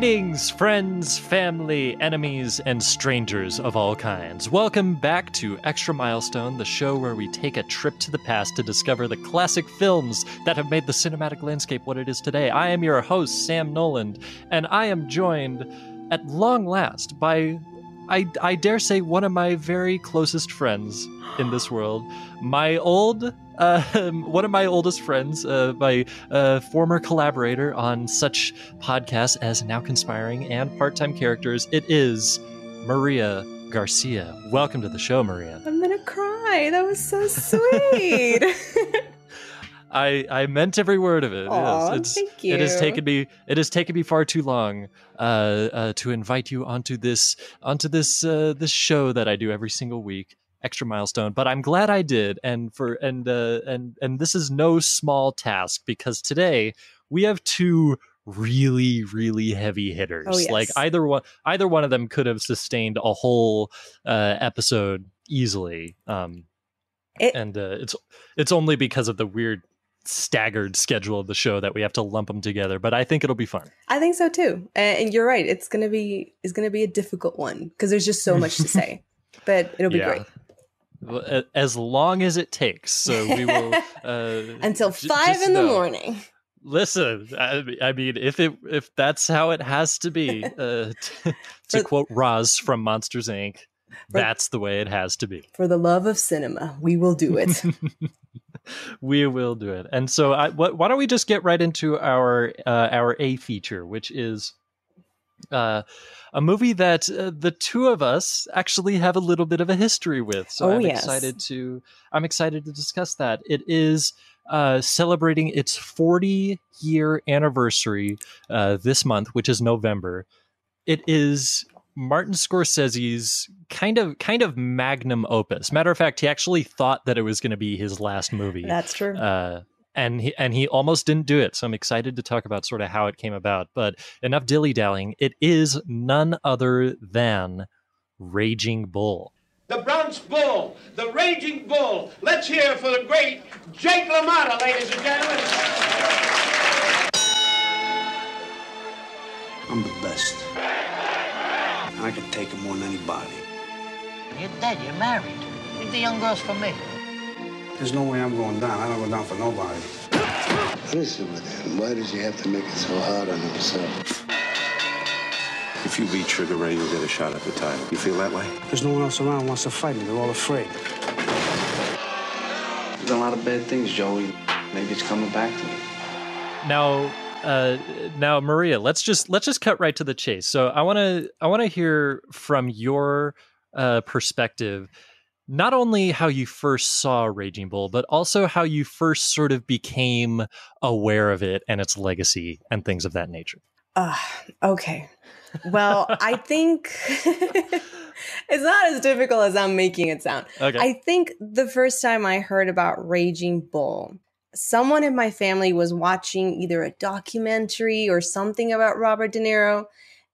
Greetings, friends, family, enemies, and strangers of all kinds. Welcome back to Extra Milestone, the show where we take a trip to the past to discover the classic films that have made the cinematic landscape what it is today. I am your host, Sam Noland, and I am joined at long last by, I, I dare say, one of my very closest friends in this world, my old uh, one of my oldest friends, uh, my uh, former collaborator on such podcasts as Now Conspiring and Part Time Characters. It is Maria Garcia. Welcome to the show, Maria. I'm gonna cry. That was so sweet. I I meant every word of it. Aw, yes, it's, thank you. It has taken me it has taken me far too long uh, uh, to invite you onto this onto this uh, this show that I do every single week extra milestone but i'm glad i did and for and uh and and this is no small task because today we have two really really heavy hitters Oh, yes. like either one either one of them could have sustained a whole uh episode easily um It- and uh, it's it's only because of the weird staggered schedule of the show that we have to lump them together but i think it'll be fun I think so too. And you're right. It's gonna be it's gonna be a difficult one because there's just so much to say. But it'll be Yeah. great. As long as it takes so we will uh Until five just in the know. morning. Listen, I, I mean, if it if that's how it has to be, uh, to, to quote Roz from Monsters Inc., that's the way it has to be. For the love of cinema, we will do it. we will do it. And so, I, wh- why don't we just get right into our uh, our A feature, which is uh, a movie that uh, the two of us actually have a little bit of a history with. So Oh, I'm yes. excited to I'm excited to discuss that. It is uh, celebrating its 40 year anniversary uh, this month, which is November. It is Martin Scorsese's kind of kind of magnum opus. Matter of fact, he actually thought that it was going to be his last movie That's true. uh, and he and he almost didn't do it. So I'm excited to talk about sort of how it came about. But enough dilly dallying. It is none other than Raging Bull. The Bronx Bull, the Raging Bull. Let's hear for the great Jake LaMotta, ladies and gentlemen. I'm the best. And I can take him more than anybody. You're dead. You're married. Leave the young girls for me. There's no way I'm going down. I don't go down for nobody. Listen, Madame, why does he have to make it so hard on himself? If you beat Sugar Ray, you'll get a shot at the title. You feel that way? There's no one else around who wants to fight me. They're all afraid. I've a lot of bad things, Joey. Maybe it's coming back to me. Now, uh, now Maria, let's just let's just cut right to the chase. So I want to I want to hear from your uh, perspective. Not only how you first saw Raging Bull, but also how you first sort of became aware of it and its legacy and things of that nature. Uh, okay. Well, I think it's not as difficult as I'm making it sound. Okay. I think the first time I heard about Raging Bull, someone in my family was watching either a documentary or something about Robert De Niro.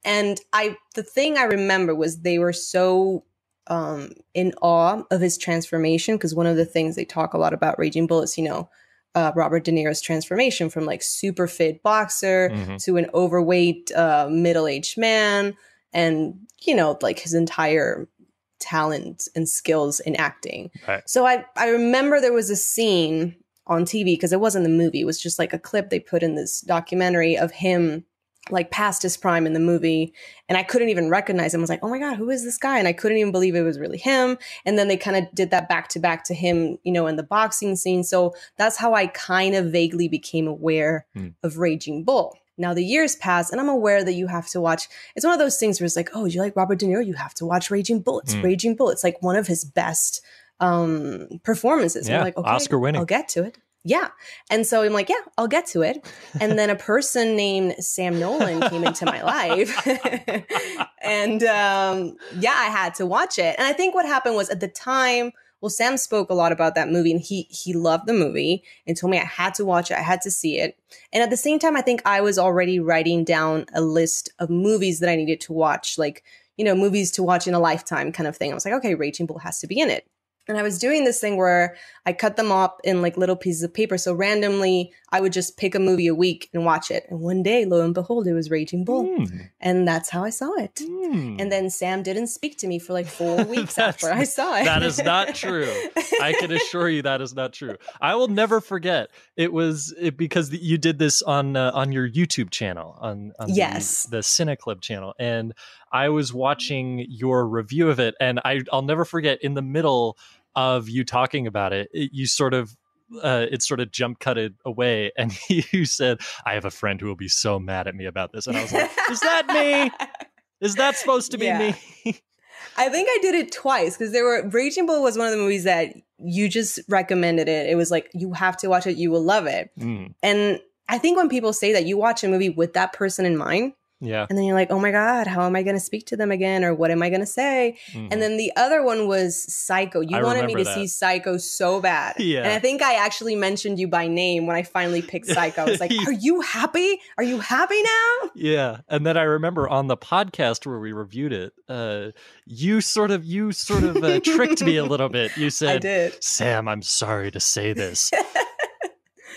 And I the thing I remember was they were so um in awe of his transformation because one of the things they talk a lot about Raging Bull is, you know, uh, Robert De Niro's transformation from like super fit boxer Mhm. to an overweight uh, middle-aged man and you know like his entire talent and skills in acting Right. so i i remember there was a scene on tv because it wasn't the movie it was just like a clip they put in this documentary of him like past his prime in the movie and i couldn't even recognize him. I was like oh my god who is this guy? And i couldn't even believe it was really him. And then they kind of did that back to back to him you know in the boxing scene. So that's how i kind of vaguely became aware Hmm. of raging bull. Now the years pass and i'm aware that you have to watch it's one of those things where it's like oh you like robert de niro you have to watch raging bull. It's Hmm. raging bull. It's like one of his best um performances. Yeah, I'm like okay Oscar winning. i'll get to it yeah. And so i'm like yeah i'll get to it. And then a person named sam nolan came into my life. And um yeah i had to watch it. And i think what happened was at the time well sam spoke a lot about that movie and he he loved the movie and told me i had to watch it i had to see it. And at the same time i think i was already writing down a list of movies that i needed to watch like you know movies to watch in a lifetime kind of thing. I was like okay raging bull has to be in it And I was doing this thing where I cut them up in like little pieces of paper. So randomly, I would just pick a movie a week and watch it. And one day, lo and behold, it was Raging Bull. Mm. And that's how I saw it. Mm. And then Sam didn't speak to me for like four weeks after I saw it. that is not true. I can assure you that is not true. I will never forget. It was it, because you did this on uh, on your YouTube channel on, on the- Yes. the, Cine Club channel, and I was watching your review of it, and I I'll never forget in the middle of you talking about it, it you sort of. Uh, it sort of jump cutted away, and you said, "I have a friend who will be so mad at me about this," and I was like, "Is that me? Is that supposed to be Yeah. me?" I think I did it twice because there were Raging Bull was one of the movies that you just recommended it. It was like you have to watch it, you will love it. Mm, And I think when people say that you watch a movie with that person in mind, yeah, and then you're like, oh my God, how am I going to speak to them again? Or what am I going to say? Mhm. And then the other one was Psycho. You I wanted me to that. see Psycho so bad. Yeah. And I think I actually mentioned you by name when I finally picked Psycho. I was like, are you happy? Are you happy now? Yeah, and then I remember on the podcast where we reviewed it, uh, you sort of you sort of uh, tricked me a little bit. You said. "Sam, I'm sorry to say this,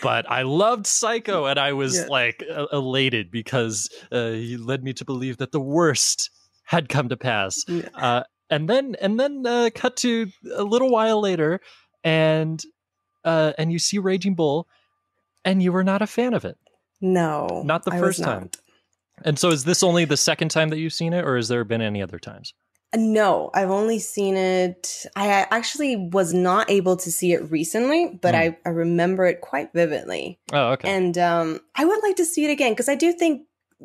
but I loved Psycho, and I was Yeah. like elated because uh, he led me to believe that the worst had come to pass." Yeah. Uh, and then and then uh, cut to a little while later, and uh, and you see Raging Bull, and you were not a fan of it. No. Not the I first time. not. And so, is this only the second time that you've seen it, or has there been any other times? No, I've only seen it. I actually was not able to see it recently, but Hmm. I, I remember it quite vividly. Oh, okay. And um, I would like to see it again because I do think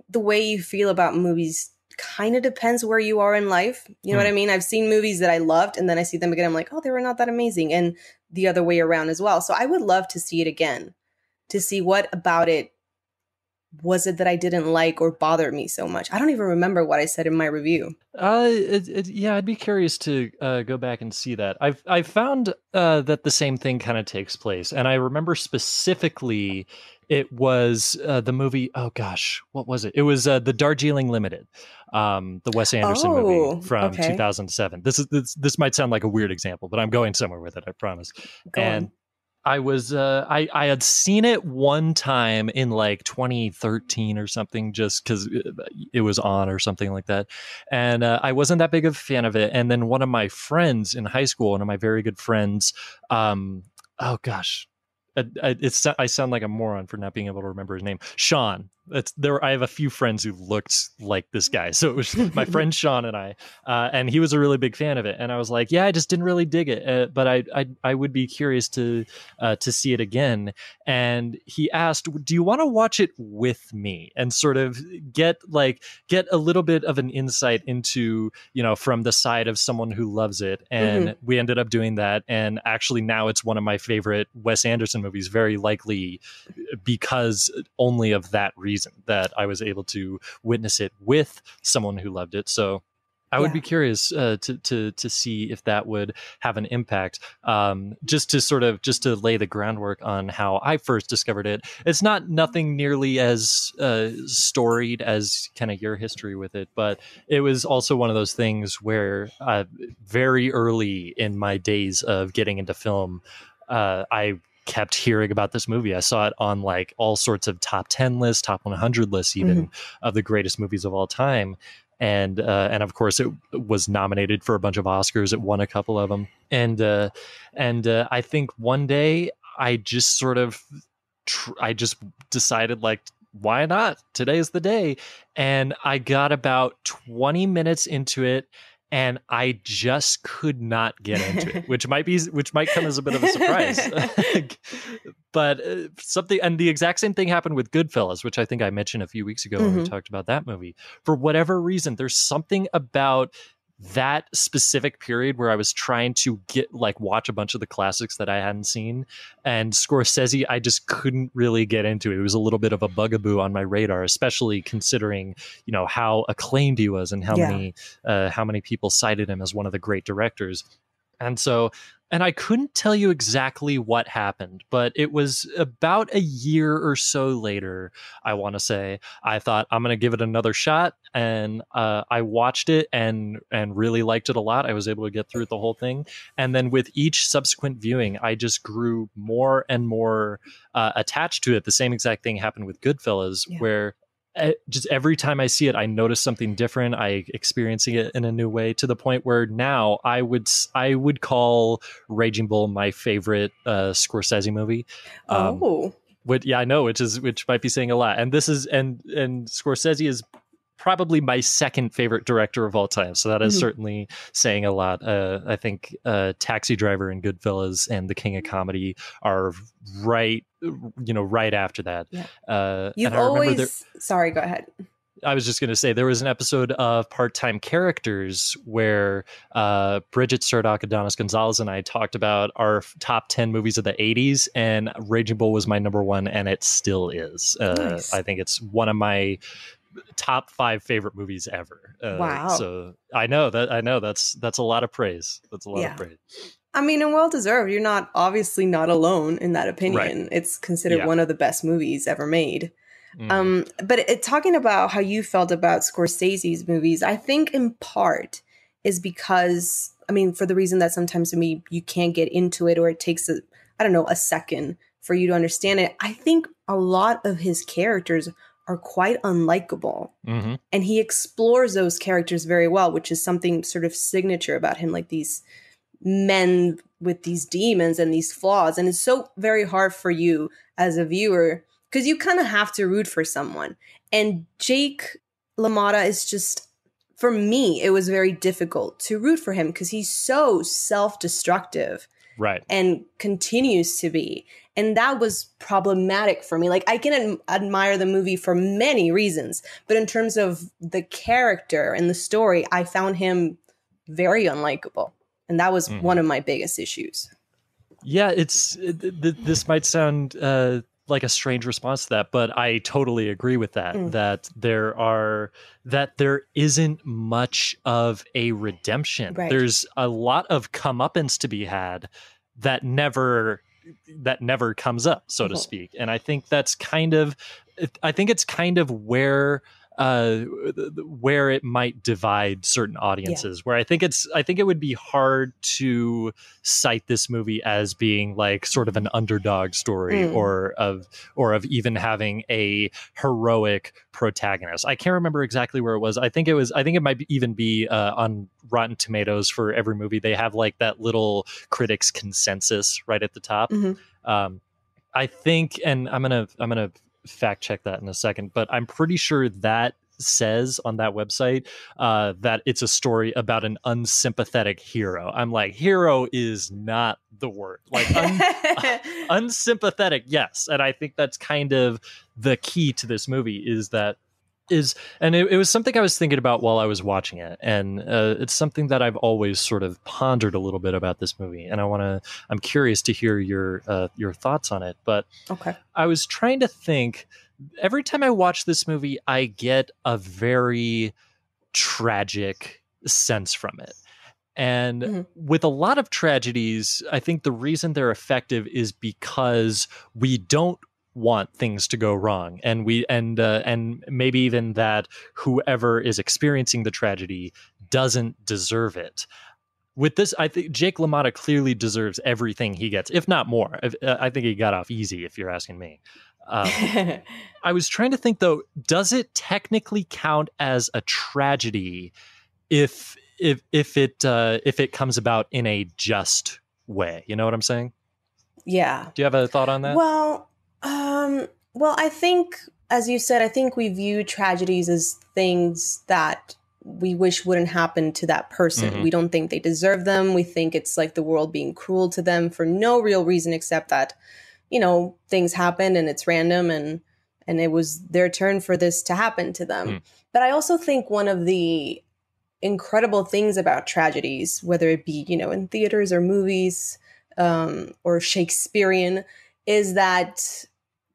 the way you feel about movies kind of depends where you are in life. You know what I mean? I've seen movies that I loved and then I see them again. I'm like, oh, they were not that amazing. And the other way around as well. So I would love to see it again to see what about it was it that I didn't like or bothered me so much. I don't even remember what I said in my review. Uh, it, it, yeah, I'd be curious to uh, go back and see that. I've I found uh, that the same thing kind of takes place, and I remember specifically it was uh, the movie. Oh gosh, what was it? It was uh, the Darjeeling Limited, um, the Wes Anderson Oh, movie from okay. 2007. This is this, this might sound like a weird example, but I'm going somewhere with it. I promise. Go and on. I was uh, I I had seen it one time in like 2013 or something, just because it was on or something like that, and uh, I wasn't that big of a fan of it. And then one of my friends in high school, one of my very good friends, um, oh gosh. It's I sound like a moron for not being able to remember his name. Sean. It's there. I have a few friends who looked like this guy, so it was my friend Sean and I, uh, and he was a really big fan of it. And I was like, yeah, I just didn't really dig it, uh, but I, I I would be curious to uh, to see it again. And he asked, "Do you want to watch it with me?" And sort of get like get a little bit of an insight into you know from the side of someone who loves it. And we ended up doing that. And actually, now it's one of my favorite Wes Anderson movies. Very likely because only of that reason that I was able to witness it with someone who loved it. So I would Yeah. be curious uh, to to to see if that would have an impact. Um, just to sort of just to lay the groundwork on how I first discovered it. It's not nothing nearly as uh, storied as kind of your history with it, but it was also one of those things where uh, very early in my days of getting into film, uh, I kept hearing about this movie. I saw it on like all sorts of top 10 lists, top 100 lists, even of the greatest movies of all time. And uh, and of course, it was nominated for a bunch of Oscars. It won a couple of them. And uh, and uh, I think one day I just sort of tr- I just decided like why not? Today's the day. And I got about 20 minutes into it and I just could not get into it, which might be which might come as a bit of a surprise. but uh, something and the exact same thing happened with Goodfellas, which I think I mentioned a few weeks ago when we Mhm. talked about that movie. For whatever reason, there's something about that specific period where I was trying to get like watch a bunch of the classics that I hadn't seen and Scorsese I just couldn't really get into it. It was a little bit of a bugaboo on my radar, especially considering, you know, how acclaimed he was and how Yeah. many uh, how many people cited him as one of the great directors. And so, and I couldn't tell you exactly what happened, but it was about a year or so later, I want to say, I thought I'm going to give it another shot. And uh, I watched it and and really liked it a lot. I was able to get through the whole thing. And then with each subsequent viewing, I just grew more and more uh, attached to it. The same exact thing happened with Goodfellas, Yeah. where just every time I see it, I notice something different. I experiencing it in a new way to the point where now I would I would call Raging Bull my favorite uh, Scorsese movie. Um, oh, Which yeah, I know, which is which might be saying a lot. And this is and and Scorsese is probably my second favorite director of all time. So that is Mhm. certainly saying a lot. Uh, I think uh, Taxi Driver and Goodfellas and The King of Comedy are right, you know, right after that. Yeah. Uh, you've and I remember always. there- Sorry, go ahead. I was just going to say there was an episode of Part Time Characters where uh, Bridget Surdock, Adonis Gonzalez, and I talked about our top 10 movies of the 80s, and Raging Bull was my number one, and it still is. Uh, Nice. I think it's one of my top five favorite movies ever. Uh, Wow. So I know that I know that's that's a lot of praise. That's a lot Yeah. of praise. I mean, and well deserved. You're not obviously not alone in that opinion. It's considered Yeah. one of the best movies ever made. Mm. Um, but it, talking about how you felt about Scorsese's movies, I think in part is because I mean, for the reason that sometimes to me you can't get into it or it takes a I don't know a second for you to understand it. I think a lot of his characters are quite unlikable. Mhm. and he explores those characters very well which is something sort of signature about him like these men with these demons and these flaws. And it's so very hard for you as a viewer because you kind of have to root for someone. And jake lamotta is just for me it was very difficult to root for him because he's so self-destructive Right. and continues to be. And that was problematic for me. Like, I can ad- admire the movie for many reasons, but in terms of the character and the story, I found him very unlikable. And that was Mhm. one of my biggest issues. Yeah, it's it, th- this might sound uh, like a strange response to that, but I totally agree with that. Mm. That there are that there isn't much of a redemption. Right. There's a lot of comeuppance to be had that never that never comes up, so to Mhm. speak. And I think that's kind of I think it's kind of where uh where it might divide certain audiences where i think it's i think it would be hard to cite this movie as being like sort of an underdog story Mm. or of or of even having a heroic protagonist. I can't remember exactly where it was. I think it was i think it might be- even be uh, on rotten tomatoes for every movie. They have like that little critics consensus right at the top. Mhm. um i think and i'm gonna i'm gonna fact check that in a second but i'm pretty sure that says on that website uh, that it's a story about an unsympathetic hero. I'm like, hero is not the word. Like, un- unsympathetic, yes. And I think that's kind of the key to this movie is that is and it, it was something i was thinking about while i was watching it and uh, it's something that i've always sort of pondered a little bit about this movie and i want to i'm curious to hear your uh, your thoughts on it but okay. I was trying to think. Every time I watch this movie, I get a very tragic sense from it. And Mhm. with a lot of tragedies, I think the reason they're effective is because we don't want things to go wrong and we and uh, and maybe even that whoever is experiencing the tragedy doesn't deserve it with this, I think Jake LaMotta clearly deserves everything he gets, if not more. If- uh, I think he got off easy, if you're asking me. Um, I was trying to think though, does it technically count as a tragedy if if if it uh, if it comes about in a just way? You know what I'm saying? yeah. Do you have a thought on that? Well, um, well, I think, as you said, I think we view tragedies as things that we wish wouldn't happen to that person. Mhm. We don't think they deserve them. We think it's like the world being cruel to them for no real reason except that, you know, things happen and it's random and and it was their turn for this to happen to them. Mm. But I also think one of the incredible things about tragedies, whether it be, you know, in theaters or movies um, or Shakespearean, is that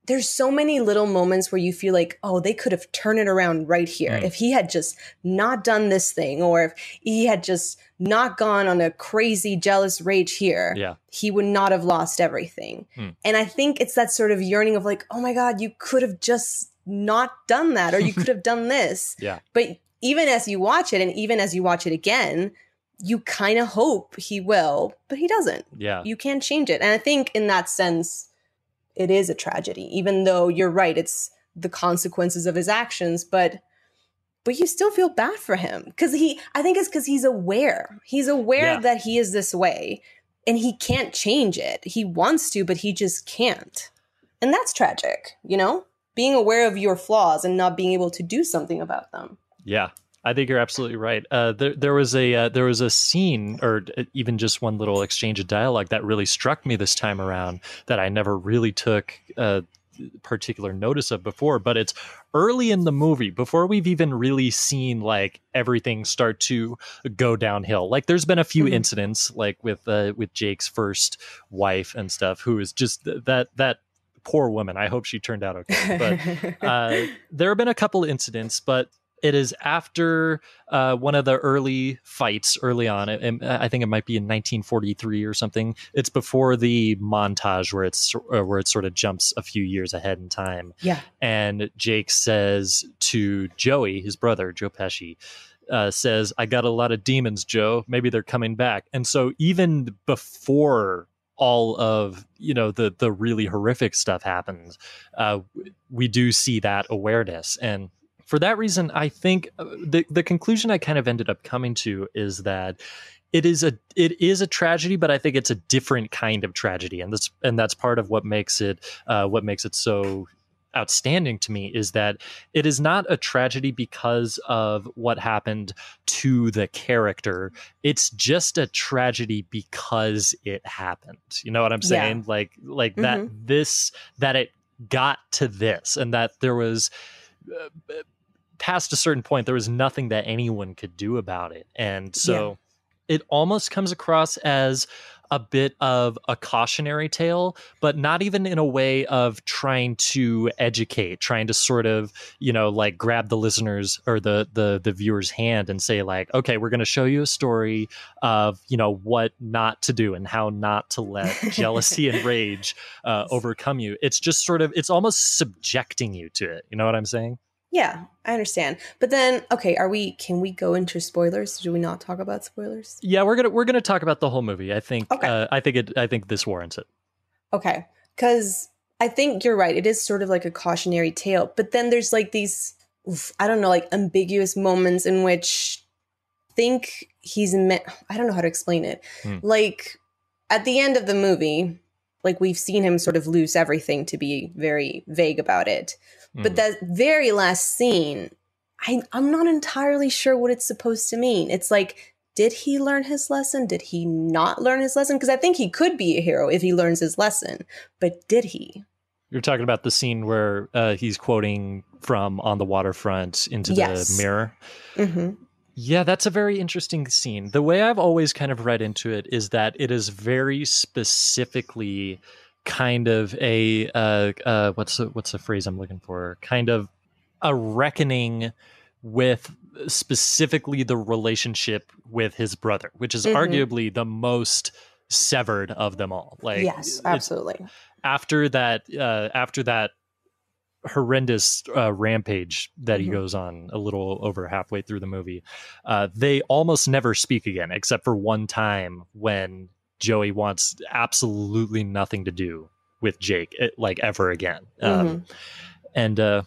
there's so many little moments where you feel like, oh, they could have turned it around right here. Mm. If he had just not done this thing, or if he had just not gone on a crazy jealous rage here, Yeah. he would not have lost everything. Hmm. And I think it's that sort of yearning of like, oh my God, you could have just not done that, or you could have done this. Yeah. But even as you watch it, and even as you watch it again, you kind of hope he will, but he doesn't. Yeah. You can't change it. And I think in that sense, it is a tragedy, even though you're right, it's the consequences of his actions, but but you still feel bad for him because he i think it's because he's aware. He's aware Yeah. that he is this way and he can't change it. He wants to but he just can't. And that's tragic you know? Being aware of your flaws and not being able to do something about them. Yeah, I think you're absolutely right. Uh, there, there was a uh, there was a scene, or even just one little exchange of dialogue that really struck me this time around that I never really took uh, particular notice of before. But it's early in the movie, before we've even really seen like everything start to go downhill. Like there's been a few Mhm. incidents, like with uh, with Jake's first wife and stuff, who is just th- that that poor woman. I hope she turned out okay, but uh, there have been a couple incidents, but it is after uh, one of the early fights early on. It- it- I think it might be in 1943 or something. It's before the montage where it's uh, where it sort of jumps a few years ahead in time. yeah And Jake says to Joey, his brother, Joe Pesci, uh, says, I got a lot of demons, Joe. Maybe they're coming back. And so even before all of you know the the really horrific stuff happens uh we do see that awareness and for that reason i think uh, the the conclusion i kind of ended up coming to is that it is a it is a tragedy but i think it's a different kind of tragedy. And that's and that's part of what makes it uh what makes it so outstanding to me is that it is not a tragedy because of what happened to the character. It's just a tragedy because it happened. You know what i'm Yeah. saying? Like like that this that it got to this and that there was uh, past a certain point there was nothing that anyone could do about it and so it almost comes across as a bit of a cautionary tale, but not even in a way of trying to educate, trying to sort of, you know, like grab the listeners or the the the viewer's hand and say like, okay, we're going to show you a story of, you know, what not to do and how not to let jealousy and rage uh, overcome you. It's just sort of it's almost subjecting you to it. You know what I'm saying? Yeah i understand but then okay are we can we go into spoilers do we not talk about spoilers Yeah, we're gonna we're gonna talk about the whole movie. I think Okay. uh, I think it I think this warrants it. Okay. Because I think you're right. It is sort of like a cautionary tale. But then there's like these, oof, I don't know, like ambiguous moments in which I think he's meant, I don't know how to explain it. Hmm. Like at the end of the movie, like we've seen him sort of lose everything to be very vague about it. But Hmm. that very last scene, I, I'm not entirely sure what it's supposed to mean. It's like, did he learn his lesson? Did he not learn his lesson? Because I think he could be a hero if he learns his lesson. But did he? You're talking about the scene where uh, he's quoting from On the Waterfront into Yes. the mirror. hmm Yeah, that's a very interesting scene. The way I've always kind of read into it is that it is very specifically kind of a uh, uh, what's the, what's the phrase I'm looking for? Kind of a reckoning with specifically the relationship with his brother, which is Mhm. arguably the most severed of them all. Like yes, absolutely. after that uh, after that horrendous uh, rampage that he Mhm. goes on a little over halfway through the movie uh, they almost never speak again except for one time when joey wants absolutely nothing to do with jake eh, like ever again. Um, and uh,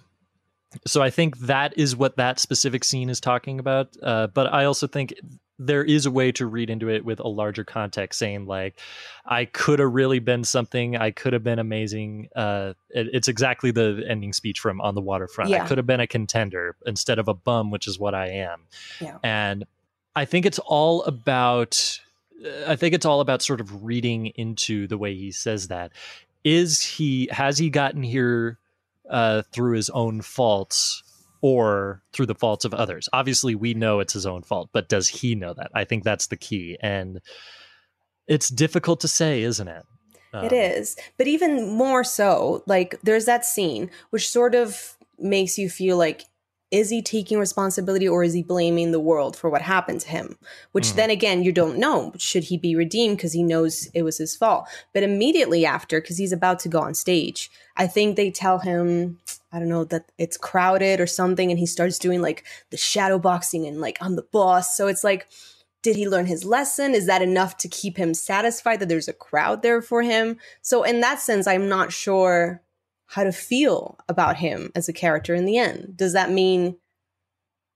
so i think that is what that specific scene is talking about. Uh, but i also think there is a way to read into it with a larger context saying like i could have really been something. I could have been amazing. Uh, it- it's exactly the ending speech from on the waterfront. Yeah. i could have been a contender instead of a bum which is what i am. Yeah. and i think it's all about i think it's all about sort of reading into the way he says that. Is he has he gotten here uh, through his own faults or through the faults of others? Obviously we know it's his own fault but does he know that? I think that's the key and it's difficult to say isn't it? It is. But even more so, like there's that scene which sort of makes you feel like is he taking responsibility or is he blaming the world for what happened to him? Which Mm. then again, you don't know. Should he be redeemed because he knows it was his fault? But immediately after, because he's about to go on stage, I think they tell him, I don't know, that it's crowded or something. And he starts doing like the shadow boxing and like, I'm the boss. So it's like, did he learn his lesson? Is that enough to keep him satisfied that there's a crowd there for him? So, in that sense, I'm not sure how to feel about him as a character in the end. Does that mean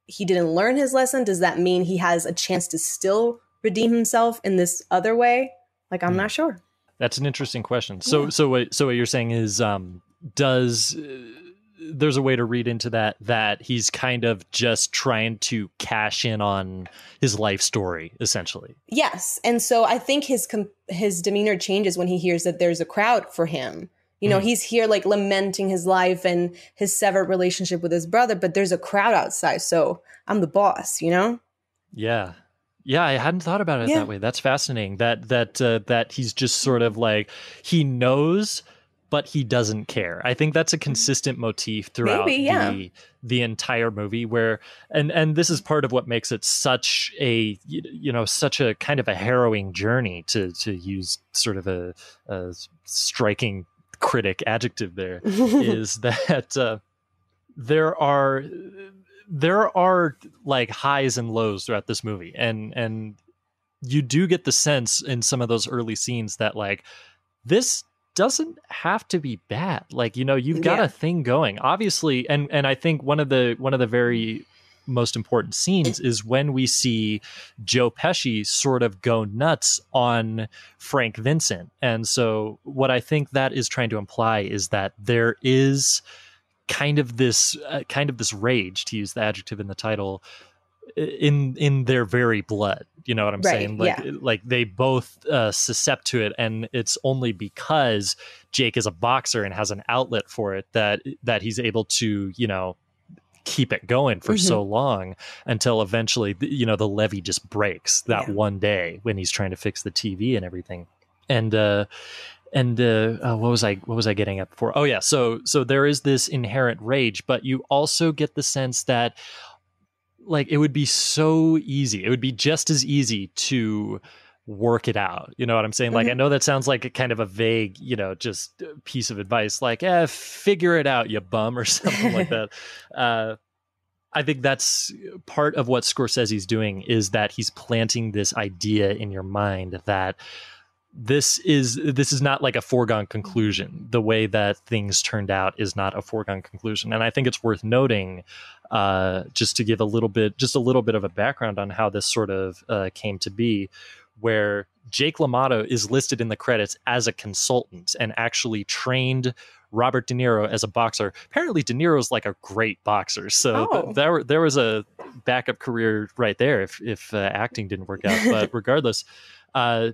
he didn't learn his lesson? Does that mean he has a chance to still redeem himself in this other way? Like, I'm Hmm. not sure. That's an interesting question. So, so what? So what you're saying is, um, does uh, there's a way to read into that that he's kind of just trying to cash in on his life story, essentially. Yes, and so I think his com- his demeanor changes when he hears that there's a crowd for him. You know, Mhm. he's here like lamenting his life and his severed relationship with his brother, but there's a crowd outside, so I'm the boss. You know? Yeah. Yeah, I hadn't thought about it Yeah. that way. That's fascinating. That that uh, that he's just sort of like he knows but he doesn't care. I think that's a consistent motif throughout Maybe, yeah. the the entire movie where and and this is part of what makes it such a you you know such a kind of a harrowing journey to to use sort of a, a striking critic adjective there is that uh, there are there are like highs and lows throughout this movie. And and you do get the sense in some of those early scenes that like this doesn't have to be bad. Like you know you've got Yeah. a thing going. Obviously and and i think one of the one of the very most important scenes is when we see Joe Pesci sort of go nuts on Frank Vincent. And so what I think that is trying to imply is that there is kind of this uh, kind of this rage to use the adjective in the title in in their very blood you know what i'm Right, saying like yeah. like they both uh suscept to it and it's only because jake is a boxer and has an outlet for it that that he's able to you know keep it going for Mhm. so long until eventually you know the levee just breaks that Yeah. one day when he's trying to fix the tv and everything and uh and uh, uh, what was I what was I getting at before? Oh yeah, so so there is this inherent rage, but you also get the sense that like it would be so easy. It would be just as easy to work it out. You know what I'm saying? Like I know that sounds like a kind of a vague, you know, just uh, piece of advice like, "Eh, figure it out, you bum," or something like that. Uh I think that's part of what Scorsese's doing is that he's planting this idea in your mind that this is this is not like a foregone conclusion. The way that things turned out is not a foregone conclusion, and I think it's worth noting, uh, just to give a little bit, just a little bit of a background on how this sort of uh, came to be, where Jake LaMotta is listed in the credits as a consultant and actually trained Robert De Niro as a boxer. Apparently, De Niro's like a great boxer, so Oh. th- there there was a backup career right there if if uh, acting didn't work out. But regardless, uh,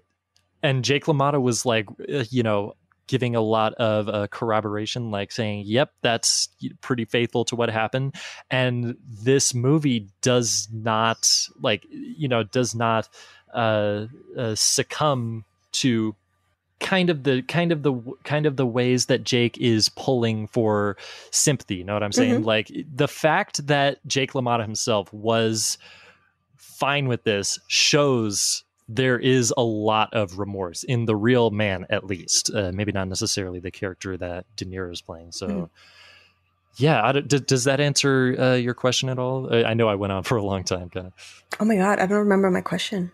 and Jake LaMotta was like, uh, you know, giving a lot of uh, corroboration, like saying, "Yep, that's pretty faithful to what happened." And this movie does not, like, you know, does not uh, uh, succumb to kind of the kind of the kind of the ways that Jake is pulling for sympathy. You know what I'm saying? Like the fact that Jake LaMotta himself was fine with this shows there is a lot of remorse in the real man, at least. Uh, maybe not necessarily the character that De Niro is playing. So. Mhm. Yeah, I d- does that answer uh, your question at all? I I know I went on for a long time, kind of. Oh my god, I don't remember my question.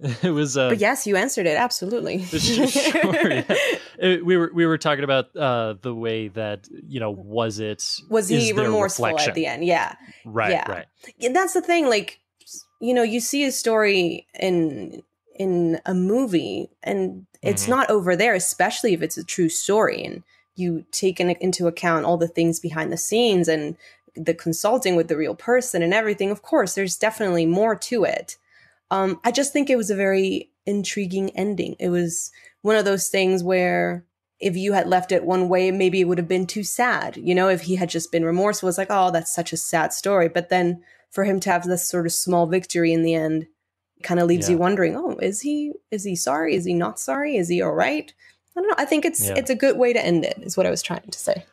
It was, uh, But yes, you answered it absolutely. sure, yeah. Uh, we were we were talking about uh, the way that you know was it Was he remorseful reflection? at the end? Yeah. Right, Yeah. right. Yeah, that's the thing like you know you see a story in in a movie and it's Mhm. not over there especially if it's a true story and you take in, into account all the things behind the scenes and the consulting with the real person and everything of course there's definitely more to it um, i just think it was a very intriguing ending it was one of those things where if you had left it one way, maybe it would have been too sad. You know, if he had just been remorseful, it's like, oh, that's such a sad story. But then for him to have this sort of small victory in the end kind of leaves Yeah. you wondering, oh, is he is he sorry? Is he not sorry? Is he all right? I don't know. I think it's Yeah. it's a good way to end it. Is what I was trying to say.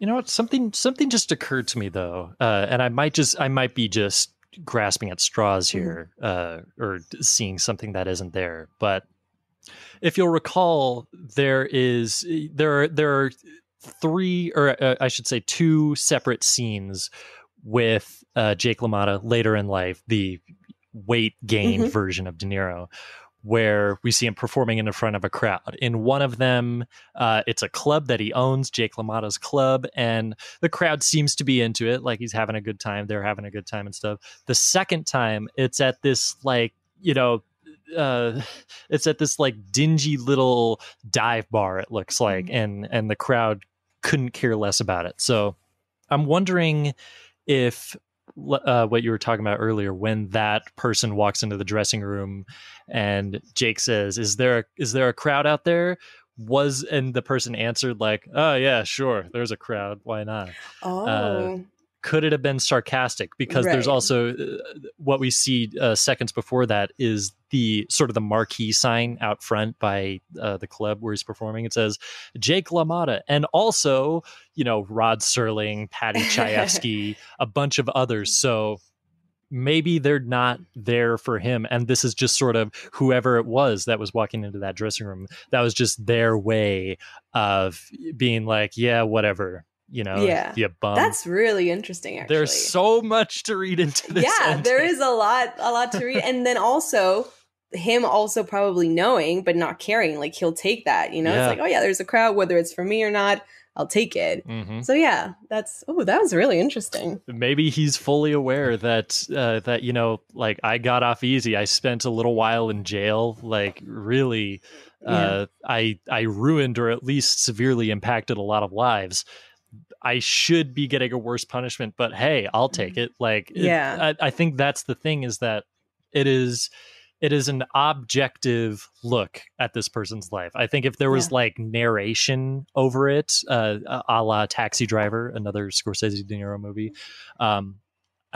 You know what? Something something just occurred to me though, uh, and I might just I might be just grasping at straws here, uh, or seeing something that isn't there. But if you'll recall, there is there are there are three, or uh, I should say, two separate scenes with uh, Jake LaMotta later in life, the weight gained Mhm. version of De Niro. Where we see him performing in the front of a crowd. In one of them, uh, it's a club that he owns, Jake LaMotta's club, and the crowd seems to be into it, like he's having a good time. They're having a good time and stuff. The second time, it's at this like you know, uh, it's at this like dingy little dive bar. It looks like, and and the crowd couldn't care less about it. So I'm wondering if uh, what you were talking about earlier when that person walks into the dressing room and Jake says, "Is there a, is there a crowd out there?" Was and the person answered like, "Oh yeah, sure. There's a crowd. Why not?" Oh, Could it have been sarcastic? Because there's also uh, what we see uh, seconds before that is the sort of the marquee sign out front by uh, the club where he's performing. It says Jake LaMotta and also you know Rod Serling, Paddy Chayefsky, a bunch of others. So maybe they're not there for him and this is just sort of whoever it was that was walking into that dressing room that was just their way of being like yeah whatever you know Yeah. you bum that's really interesting. Actually, there's so much to read into this yeah, there is a lot, a lot to read, and then also him also probably knowing but not caring. Like he'll take that. You know, Yeah. it's like, oh yeah, there's a crowd, whether it's for me or not, I'll take it. Mhm. So yeah, that's oh, that was really interesting. maybe he's fully aware that uh, that you know like i got off easy i spent a little while in jail like really uh, i i ruined or at least severely impacted a lot of lives i should be getting a worse punishment but hey i'll take it like it- Yeah. I, I think that's the thing is that it is it is an objective look at this person's life. I think if there was Yeah. like narration over it, uh, a la Taxi Driver, another Scorsese De Niro movie, um,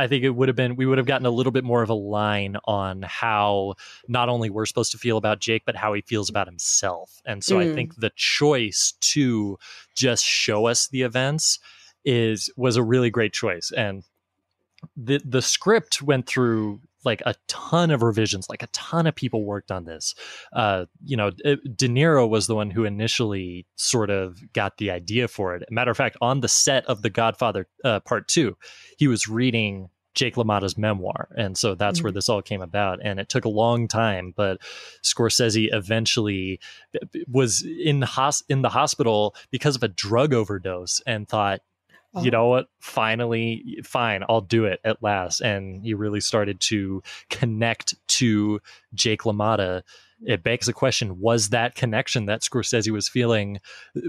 I think it would have been we would have gotten a little bit more of a line on how not only we're supposed to feel about Jake, but how he feels about himself. And so I Mm. think the choice to just show us the events is was a really great choice. And the the script went through like a ton of revisions like a ton of people worked on this uh you know de niro was the one who initially sort of got the idea for it matter of fact on the set of the godfather uh, part two he was reading Jake LaMotta's memoir. And so that's where this all came about. And it took a long time, but Scorsese eventually was in, hos- in the hospital because of a drug overdose and thought, you know what? Finally, fine, I'll do it at last. And he really started to connect to Jake LaMotta. It begs the question: Was that connection that Scorsese was feeling uh,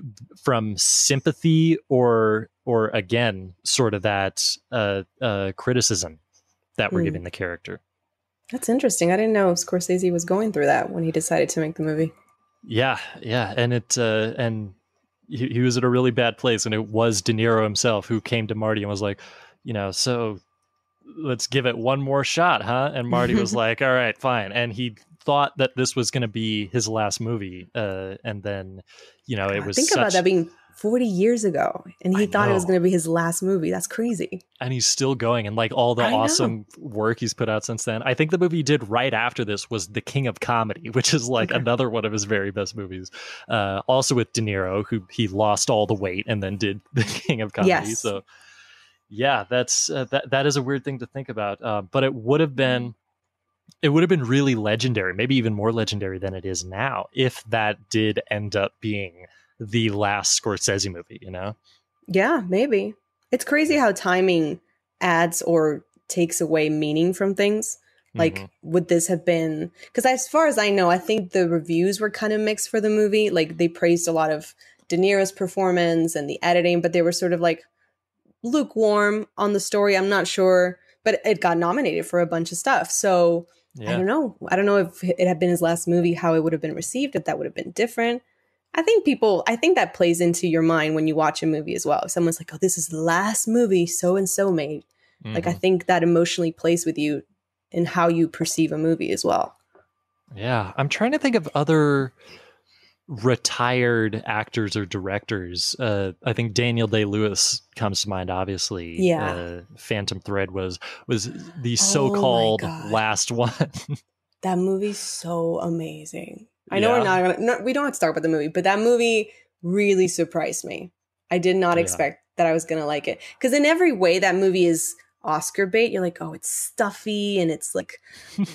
from sympathy, or, or again, sort of that uh, uh, criticism that we're Hmm. giving the character? That's interesting. I didn't know Scorsese was going through that when he decided to make the movie. Yeah, yeah, and it uh, and he, he was at a really bad place, and it was De Niro himself who came to Marty and was like, you know, so let's give it one more shot, huh? And Marty was like, all right, fine, and he thought that this was going to be his last movie, uh, and then you know it was think such, about that being 40 years ago, and he I thought it was going to be his last movie. That's crazy. and he's still going, and like all the I know. awesome work he's put out since then. I think the movie he did right after this was The King of Comedy, which is like another one of his very best movies. Uh, also with De Niro, who he lost all the weight and then did The King of Comedy. Yes. So yeah, that's uh, that that is a weird thing to think about. Uh, but it would have been it would have been really legendary, maybe even more legendary than it is now, if that did end up being the last Scorsese movie. You know? Yeah, maybe. It's crazy how timing adds or takes away meaning from things. Like, Mhm. would this have been? Because as far as I know, I think the reviews were kind of mixed for the movie. Like, they praised a lot of De Niro's performance and the editing, but they were sort of like lukewarm on the story. I'm not sure, but it got nominated for a bunch of stuff. So I don't know. I don't know if it had been his last movie, how it would have been received, if that would have been different. I think people, I think that plays into your mind when you watch a movie as well. If someone's like, oh, this is the last movie so and so made. Like, I Mhm. think that emotionally plays with you in how you perceive a movie as well. Yeah, I'm trying to think of other retired actors or directors. Uh, I think Daniel Day Lewis comes to mind. Obviously, Yeah. Uh, Phantom Thread was was the Oh so-called God. last one. That movie's so amazing. I know we're not gonna. No, we don't have to talk about the movie, but that movie really surprised me. I did not Yeah. expect that I was gonna like it because in every way that movie is Oscar bait. You're like, oh, it's stuffy and it's like,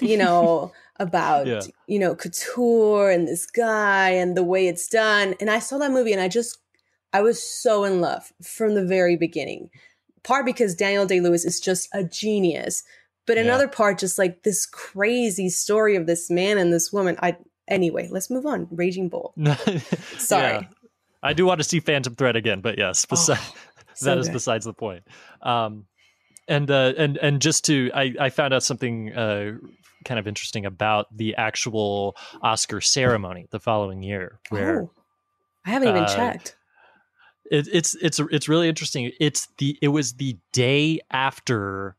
you know, about Yeah. you know couture and this guy and the way it's done. And I saw that movie and I just, I was so in love from the very beginning. Part because Daniel Day Lewis is just a genius, but Yeah. another part just like this crazy story of this man and this woman. I anyway, let's move on. Raging Bull. Sorry. Yeah. I do want to see Phantom Thread again, but yes, besi- Oh, that so is besides the point. Um, and uh, and and just to, I, I found out something uh, kind of interesting about the actual Oscar ceremony the following year, where Oh, I haven't even uh, checked. it, it's it's it's really interesting. It's the it was the day after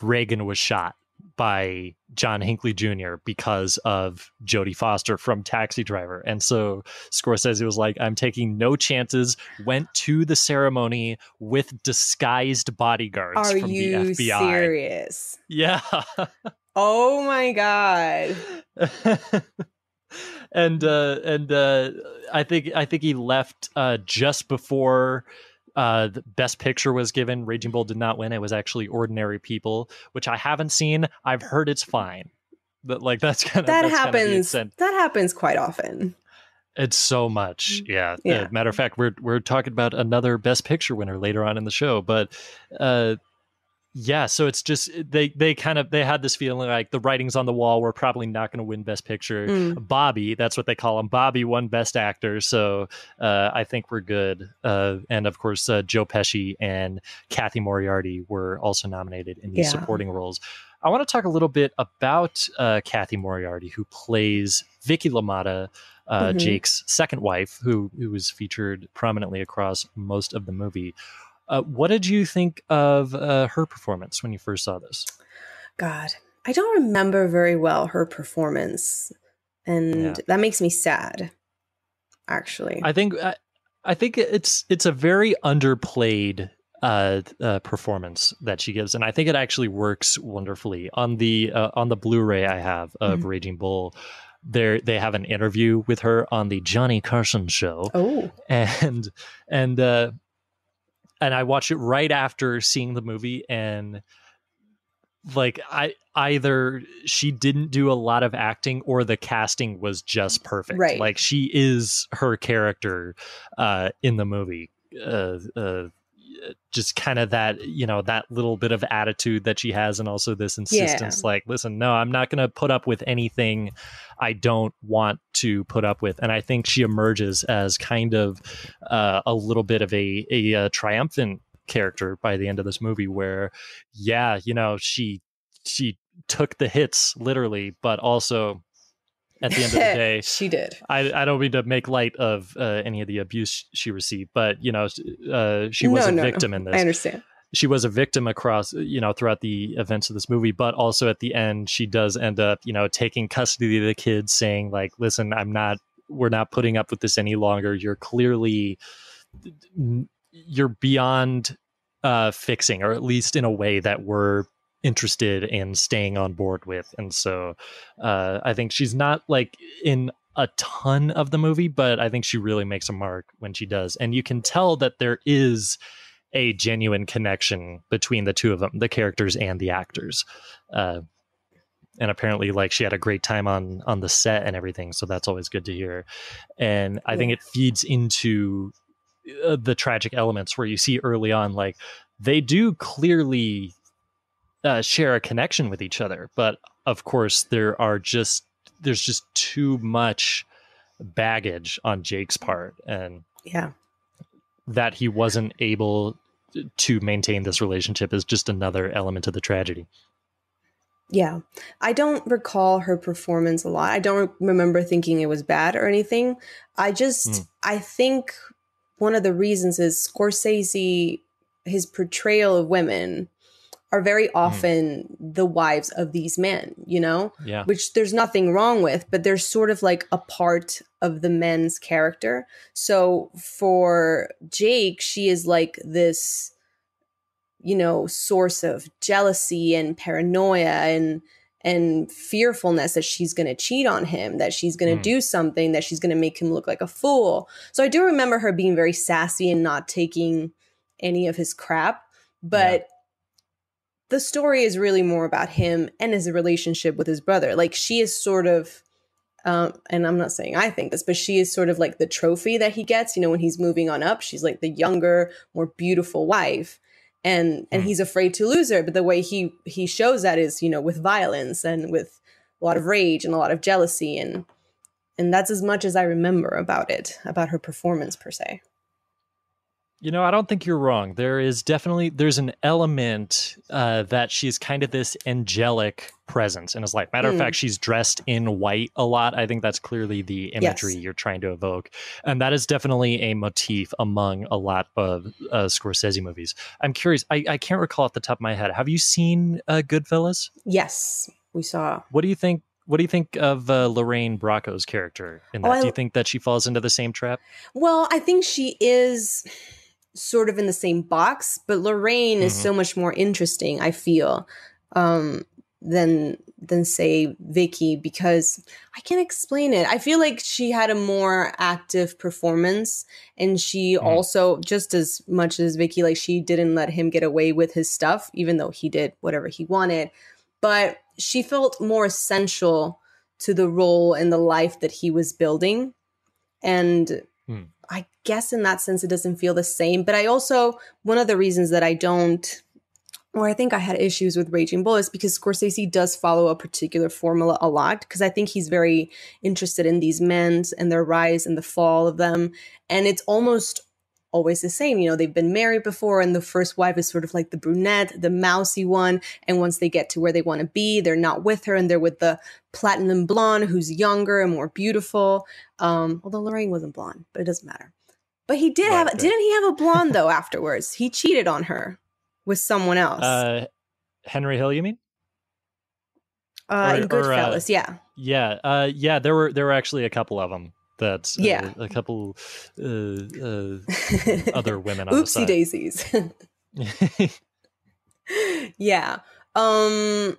Reagan was shot by John Hinckley Jr. because of Jodie Foster from Taxi Driver, and so Scorsese says he was like, "I'm taking no chances." Went to the ceremony with disguised bodyguards Are from you the FBI. serious? Yeah. Oh my god. and uh and uh i think i think he left uh just before uh the best picture was given. Raging bull did not win. It was actually ordinary people which i haven't seen. I've heard it's fine. But like that's kind of That that's kind of happens. That happens quite often. it's so much. Yeah, Yeah. Uh, matter of fact we're we're talking about another best picture winner later on in the show but uh yeah so it's just they they kind of they had this feeling like the writings on the wall were probably not going to win best picture Mm. Bobby, that's what they call him. Bobby won Best Actor, so uh, I think we're good. Uh, and of course, uh, Joe Pesci and Cathy Moriarty were also nominated in these Yeah. supporting roles. I want to talk a little bit about uh, Cathy Moriarty, who plays Vicky LaMotta, uh, Mhm. Jake's second wife, who who was featured prominently across most of the movie. Uh, what did you think of uh, her performance when you first saw this? God, I don't remember very well her performance, and Yeah. that makes me sad. Actually, I think I, I think it's it's a very underplayed uh, uh, performance that she gives, and I think it actually works wonderfully on the uh, on the Blu-ray I have of Mhm. Raging Bull. There, they have an interview with her on the Johnny Carson show, oh, and and uh, and I watch it right after seeing the movie, and like I either she didn't do a lot of acting or the casting was just perfect. Right. Like she is her character uh, in the movie. Uh, uh, just kind of that you know that little bit of attitude that she has and also this insistence like listen no i'm not going to put up with anything i don't want to put up with. And i think she emerges as kind of uh, a little bit of a, a, uh triumphant character by the end of this movie where yeah you know she she took the hits literally but also at the end of the day she did. I, I don't mean to make light of uh, any of the abuse she received, but you know, uh, she was No, a no, no. victim in this. I understand. She was a victim across, you know, throughout the events of this movie, but also at the end, she does end up, you know, taking custody of the kids, saying like, "Listen, I'm not, we're not putting up with this any longer. You're clearly, you're beyond uh, fixing, or at least in a way that we're interested in staying on board with." And so, uh, I think she's not like in a ton of the movie, but I think she really makes a mark when she does. And you can tell that there is a genuine connection between the two of them, the characters and the actors. Uh, and apparently, like she had a great time on on the set and everything, so that's always good to hear. And I think it feeds into uh, the tragic elements where you see early on, like they do clearly uh, share a connection with each other, but of course there are just there's just too much baggage on Jake's part, and Yeah. that he wasn't able to maintain this relationship is just another element of the tragedy. Yeah. I don't recall her performance a lot. I don't remember thinking it was bad or anything. I just, Mm. I think one of the reasons is Scorsese, his portrayal of women are very often the wives of these men, you know? Yeah. Which there's nothing wrong with, but they're sort of like a part of the men's character. So for Jake, she is like this, you know, source of jealousy and paranoia and and fearfulness that she's going to cheat on him, that she's going to Mm. do something, that she's going to make him look like a fool. So I do remember her being very sassy and not taking any of his crap, but the story is really more about him and his relationship with his brother. Like she is sort of um, and I'm not saying I think this, but she is sort of like the trophy that he gets, you know, when he's moving on up. She's like the younger, more beautiful wife. And and Hmm. he's afraid to lose her. But the way he he shows that is, you know, with violence and with a lot of rage and a lot of jealousy and and that's as much as I remember about it, about her performance per se. You know, I don't think you're wrong. There is definitely there's an element uh, that she's kind of this angelic presence in his life. Matter of Mm. fact, she's dressed in white a lot. I think that's clearly the imagery Yes. you're trying to evoke, and that is definitely a motif among a lot of uh, Scorsese movies. I'm curious. I, I can't recall off the top of my head. Have you seen uh, Goodfellas? Yes, we saw. What do you think? What do you think of uh, Lorraine Bracco's character in that? Oh, I- do you think that she falls into the same trap? Well, I think she is sort of in the same box, but Lorraine is Mhm. so much more interesting, I feel, um, than than say Vicky because I can't explain it. I feel like she had a more active performance and she Mhm. also just as much as Vicky like she didn't let him get away with his stuff even though he did whatever he wanted, but she felt more essential to the role and the life that he was building. And. I guess in that sense, it doesn't feel the same. But I also, one of the reasons that I don't, or I think I had issues with Raging Bull is because Scorsese does follow a particular formula a lot. Because I think he's very interested in these men and their rise and the fall of them. And it's almost always the same. You know, they've been married before, and the first wife is sort of like the brunette, the mousy one. And once they get to where they want to be, they're not with her and they're with the platinum blonde who's younger and more beautiful. Um, although Lorraine wasn't blonde, but it doesn't matter. But he did Right, have, didn't he have a blonde though afterwards? He cheated on her with someone else. Uh, Henry Hill, you mean? uh, or- in or, uh, Goodfellas, yeah. Yeah, uh, yeah. There were there were actually a couple of them. That uh, Yeah. a couple uh, uh, other women on the Oopsie daisies. yeah. Um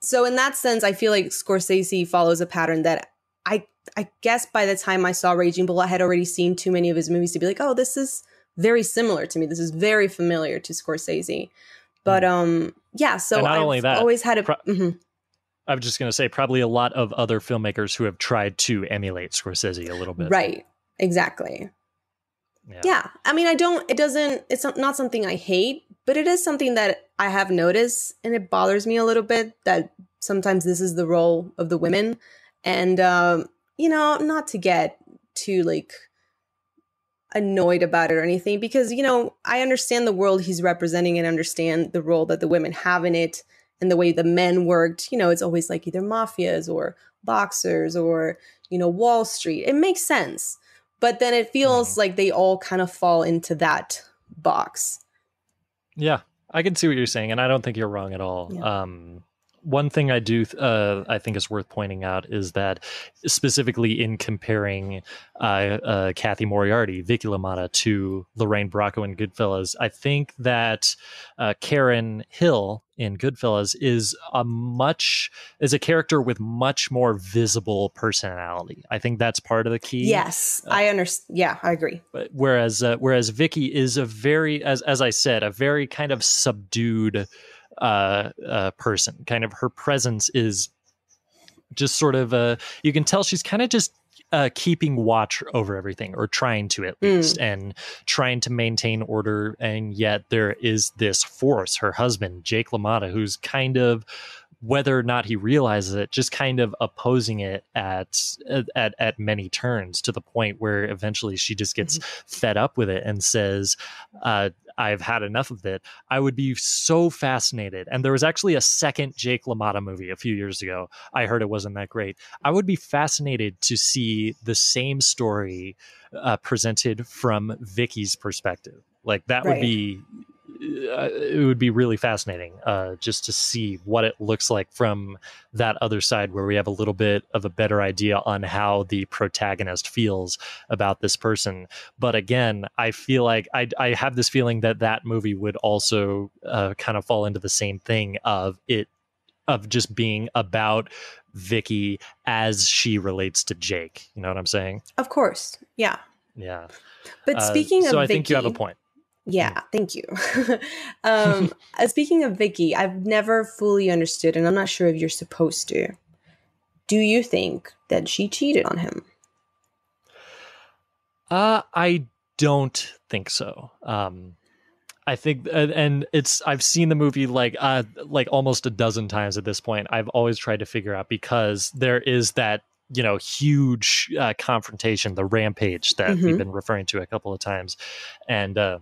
so in that sense I feel like Scorsese follows a pattern that I I guess by the time I saw Raging Bull I had already seen too many of his movies to be like, "Oh, this is very similar to me. This is very familiar to Scorsese." But um yeah, so Hmm. Not I've only that, always had a pro- mhm. I was just going to say probably a lot of other filmmakers who have tried to emulate Scorsese a little bit. right. Exactly. Yeah. Yeah. I mean, I don't, it doesn't, it's not- not something I hate, but it is something that I have noticed and it bothers me a little bit that sometimes this is the role of the women. And, um, you know, not to get too like annoyed about it or anything, because, you know, I understand the world he's representing and understand the role that the women have in it and the way the men worked. You know, it's always like either mafias or boxers or, you know, Wall Street. It makes sense but then it feels Mhm. like they all kind of fall into that box. Yeah, I can see what you're saying, and I don't think you're wrong at all. Yeah. Um, one thing I do, uh, I think is worth pointing out is that specifically in comparing uh, uh, Cathy Moriarty, Vicky LaMotta to Lorraine Bracco in Goodfellas, I think that uh, Karen Hill in Goodfellas is a much is a character with much more visible personality. I think that's part of the key. Yes, I understand. Yeah, I agree. But whereas uh, whereas Vicky is a very as as I said a very kind of subdued uh, uh, person. Kind of her presence is just sort of uh, you can tell she's kind of just uh, keeping watch over everything or trying to at Mm. least and trying to maintain order and yet there is this force her husband jake lamotta who's kind of whether or not he realizes it just kind of opposing it at at at many turns to the point where eventually she just gets fed up with it and says uh I've had enough of it. I would be so fascinated. And there was actually a second Jake LaMotta movie a few years ago. I heard it wasn't that great. I would be fascinated to see the same story uh, presented from Vicky's perspective. Like that would be it would be really fascinating uh, just to see what it looks like from that other side, where we have a little bit of a better idea on how the protagonist feels about this person. But again, I feel like I, I have this feeling that that movie would also uh, kind of fall into the same thing of it of just being about Vicky as she relates to Jake. You know what I'm saying? Of course. Yeah. Yeah. But Uh, speaking of so I Vicky, think you have a point. Yeah, thank you. um, uh, speaking of Vicky, I've never fully understood, and I'm not sure if you're supposed to. Do you think that she cheated on him? Uh, I don't think so. Um, I think, and- and it's I've seen the movie like uh like almost a dozen times at this point. I've always tried to figure out because there is that you know huge uh, confrontation, the rampage that we've Mhm. been referring to a couple of times, and uh,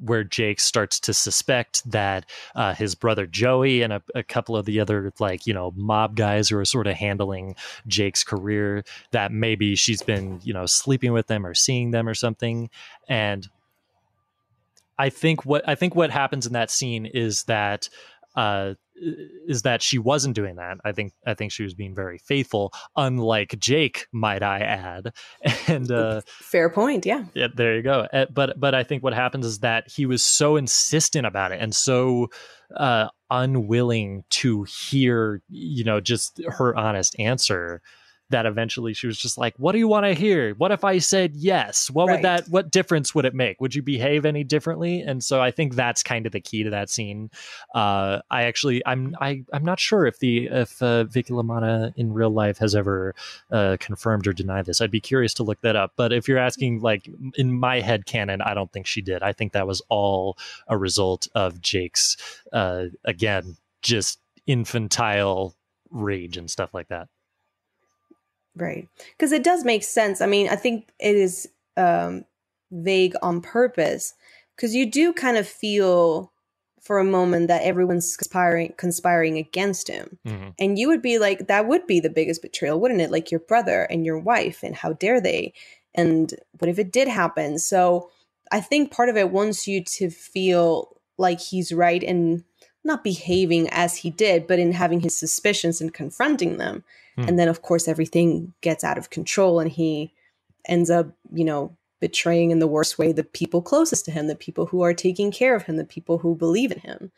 where Jake starts to suspect that uh, his brother Joey and a, a couple of the other like you know mob guys who are sort of handling Jake's career that maybe she's been you know sleeping with them or seeing them or something. And I think what I think what happens in that scene is that uh, is that she wasn't doing that. I think I think she was being very faithful, unlike Jake, might I add. And uh, Fair point. Yeah. yeah, there you go. Uh, But but I think what happens is that he was so insistent about it and so uh, unwilling to hear, you know, just her honest answer. That eventually she was just like, "What do you want to hear? What if I said yes? What Right. would that? What difference would it make? Would you behave any differently?" And so I think that's kind of the key to that scene. Uh, I actually, I'm, I, I'm not sure if the if uh, Vicky LaMotta in real life has ever uh, confirmed or denied this. I'd be curious to look that up. But if you're asking, like in my head canon, I don't think she did. I think that was all a result of Jake's, uh, again, just infantile rage and stuff like that. Right. Because it does make sense. I mean, I think it is um, vague on purpose because you do kind of feel for a moment that everyone's conspiring conspiring against him. Mhm. And you would be like, that would be the biggest betrayal, wouldn't it? Like your brother and your wife, and how dare they? And what if it did happen? So I think part of it wants you to feel like he's right in not behaving as he did, but in having his suspicions and confronting them. Hmm. And then, of course, everything gets out of control and he ends up, you know, betraying in the worst way the people closest to him, the people who are taking care of him, the people who believe in him.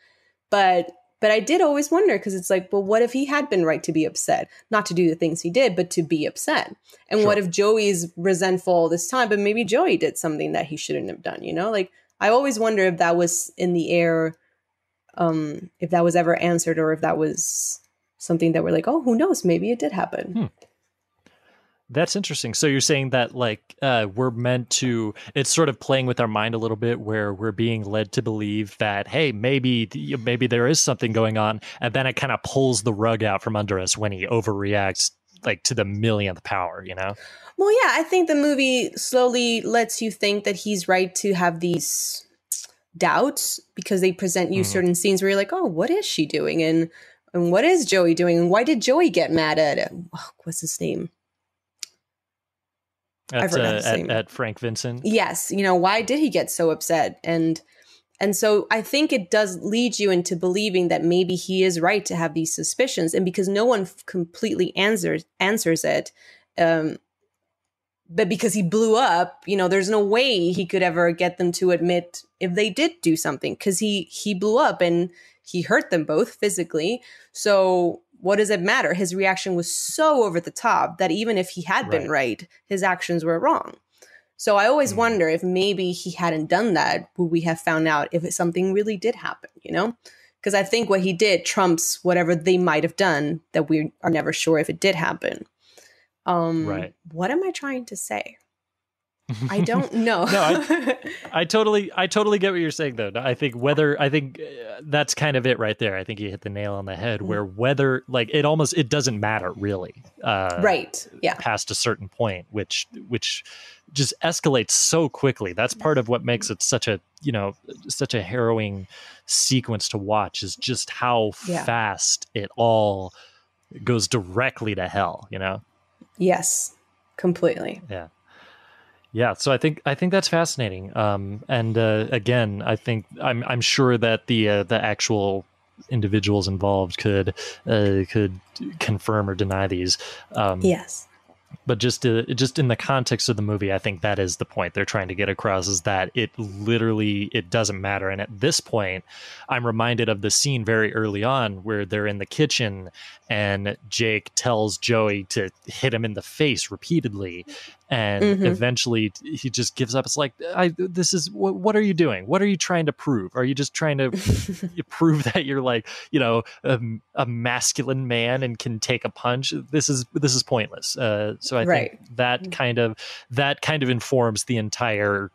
But but I did always wonder because it's like, well, what if he had been right to be upset, not to do the things he did, but to be upset? And what if Joey's resentful all this time, but maybe Joey did something that he shouldn't have done? You know, like I always wonder if that was in the air, um, if that was ever answered, or if that was something that we're like, oh, who knows? Maybe it did happen. Hmm. That's interesting. So you're saying that like uh, we're meant to it's sort of playing with our mind a little bit where we're being led to believe that hey maybe maybe there is something going on and then it kind of pulls the rug out from under us when he overreacts like to the millionth power, you know? Well, yeah, I think the movie slowly lets you think that he's right to have these doubts because they present you Mhm. certain scenes where you're like, oh, what is she doing? And and what is Joey doing? And why did Joey get mad at oh, what's his name? At, uh, at, at Frank Vincent. Yes, you know, why did he get so upset? And and so I think it does lead you into believing that maybe he is right to have these suspicions, and because no one f- completely answers answers it, um, but because he blew up, you know, there's no way he could ever get them to admit if they did do something because he he blew up and he hurt them both physically. So what does it matter? His reaction was so over the top that even if he had been right, his actions were wrong. So I always Mhm. wonder if maybe he hadn't done that, would we have found out if something really did happen, you know? Because I think what he did trumps whatever they might have done that we are never sure if it did happen. Um, Right. What am I trying to say? I don't know. No, I- I totally, I totally get what you're saying, though. I think whether, I think uh, that's kind of it right there. I think you hit the nail on the head. Mm. Where whether, like, it almost, it doesn't matter really, uh, right. Yeah. past a certain point, which, which just escalates so quickly. That's part of what makes it such a, you know, such a harrowing sequence to watch. Is just how Yeah. fast it all goes directly to hell. You know. Yes. Completely. Yeah. Yeah, so I think I think that's fascinating. Um, and uh, again, I think I'm I'm sure that the uh, the actual individuals involved could uh, could confirm or deny these. Um, yes but just to, just in the context of the movie i think that is the point they're trying to get across is that it literally it doesn't matter and at this point i'm reminded of the scene very early on where they're in the kitchen and jake tells joey to hit him in the face repeatedly and mm-hmm. eventually he just gives up. It's like i this is what, what, are you doing? What are you trying to prove? Are you just trying to prove that you're like you know a, a, masculine man and can take a punch? This is this is pointless. Uh, so i right. think that mm. kind of that kind of informs the entire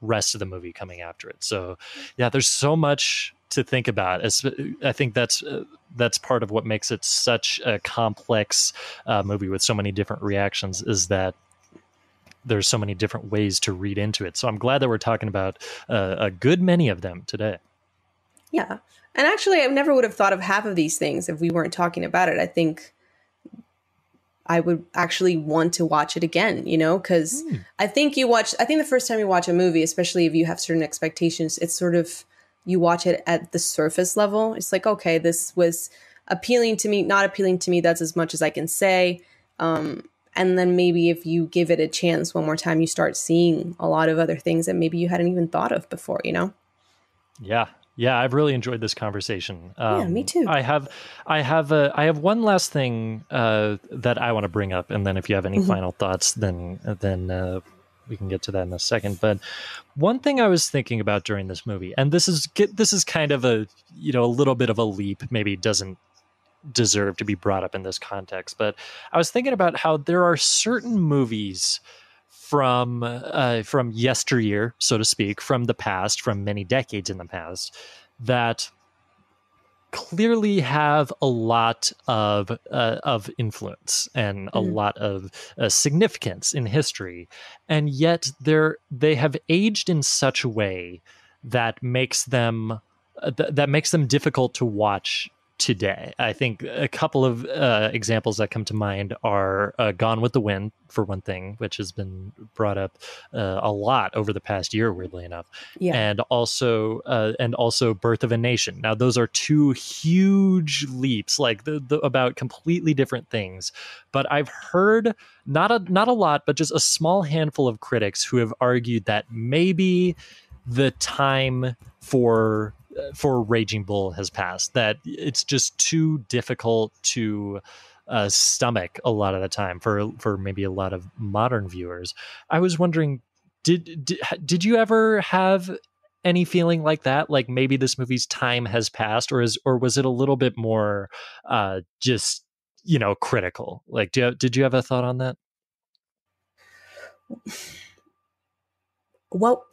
rest of the movie coming after it. So yeah there's so much to think about. I think that's uh, that's part of what makes it such a complex uh, movie with so many different reactions is that there's so many different ways to read into it. So I'm glad that we're talking about uh, a good many of them today. Yeah. And actually, I never would have thought of half of these things if we weren't talking about it. I think I would actually want to watch it again, you know, because mm. I think you watch, I think the first time you watch a movie, especially if you have certain expectations, it's sort of, you watch it at the surface level. It's like, okay, this was appealing to me, not appealing to me. That's as much as I can say. Um, and then maybe if you give it a chance one more time you start seeing a lot of other things that maybe you hadn't even thought of before you know? Yeah. Yeah i've really enjoyed this conversation. Um, yeah me um, too. I have i have a i have one last thing uh, that i want to bring up and then if you have any mm-hmm. final thoughts then then uh, we can get to that in a second. But one thing i was thinking about during this movie and this is this is kind of a you know a little bit of a leap maybe doesn't deserve to be brought up in this context. But I was thinking about how there are certain movies from uh, from yesteryear, so to speak, from the past, from many decades in the past, that clearly have a lot of uh, of influence and a mm. lot of uh, significance in history, and yet they're they have aged in such a way that makes them uh, th- that makes them difficult to watch today. I think a couple of uh, examples that come to mind are uh, Gone with the Wind, for one thing, which has been brought up uh, a lot over the past year, weirdly enough, yeah. and also uh, and also Birth of a Nation. Now, those are two huge leaps, like the, the, about completely different things. But I've heard not a not a lot, but just a small handful of critics who have argued that maybe the time for for Raging Bull has passed. That it's just too difficult to uh, stomach a lot of the time for for maybe a lot of modern viewers. I was wondering, did did, did you ever have any feeling like that? Like maybe this movie's time has passed, or is or was it a little bit more uh, just you know critical? Like, do did you have a thought on that? Well,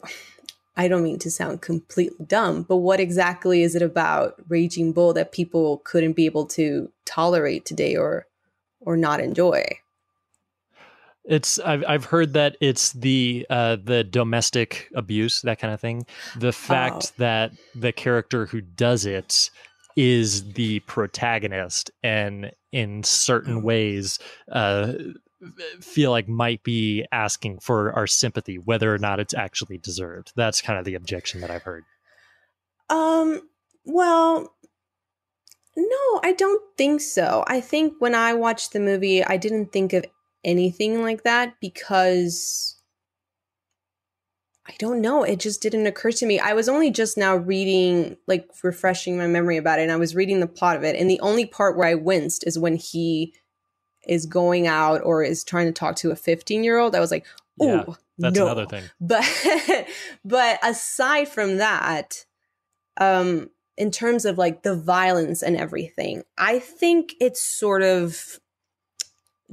I don't mean to sound completely dumb, but what exactly is it about Raging Bull that people couldn't be able to tolerate today or or not enjoy? It's I've I've heard that it's the uh, the domestic abuse that kind of thing. The fact oh. that the character who does it is the protagonist, and in certain oh. ways, uh, feel like might be asking for our sympathy, whether or not it's actually deserved. That's kind of the objection that I've heard. Um, well, no, I don't think so. I think when I watched the movie, I didn't think of anything like that because I don't know. It just didn't occur to me. I was only just now reading, like refreshing my memory about it, and I was reading the plot of it. And the only part where I winced is when he is going out or is trying to talk to a 15 year old, I was like, oh, yeah, that's no. another thing. But but aside from that, um, in terms of like the violence and everything, I think it's sort of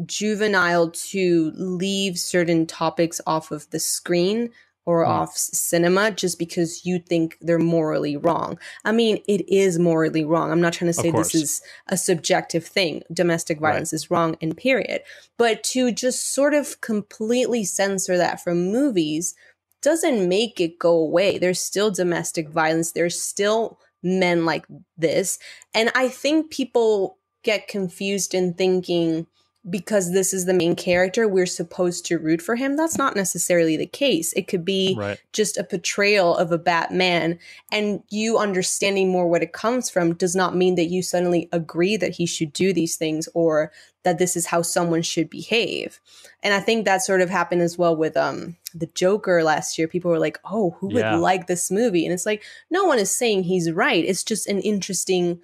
juvenile to leave certain topics off of the screen or off cinema just because you think they're morally wrong. I mean, it is morally wrong. I'm not trying to say this is a subjective thing. Domestic violence right. is wrong in period. But to just sort of completely censor that from movies doesn't make it go away. There's still domestic violence. There's still men like this. And I think people get confused in thinking because this is the main character, we're supposed to root for him. That's not necessarily the case. It could be Right. just a portrayal of a Batman, and you understanding more what it comes from does not mean that you suddenly agree that he should do these things or that this is how someone should behave. And I think that sort of happened as well with um the Joker last year. People were like, "Oh, who would like this movie?" And it's like, no one is saying he's right. It's just an interesting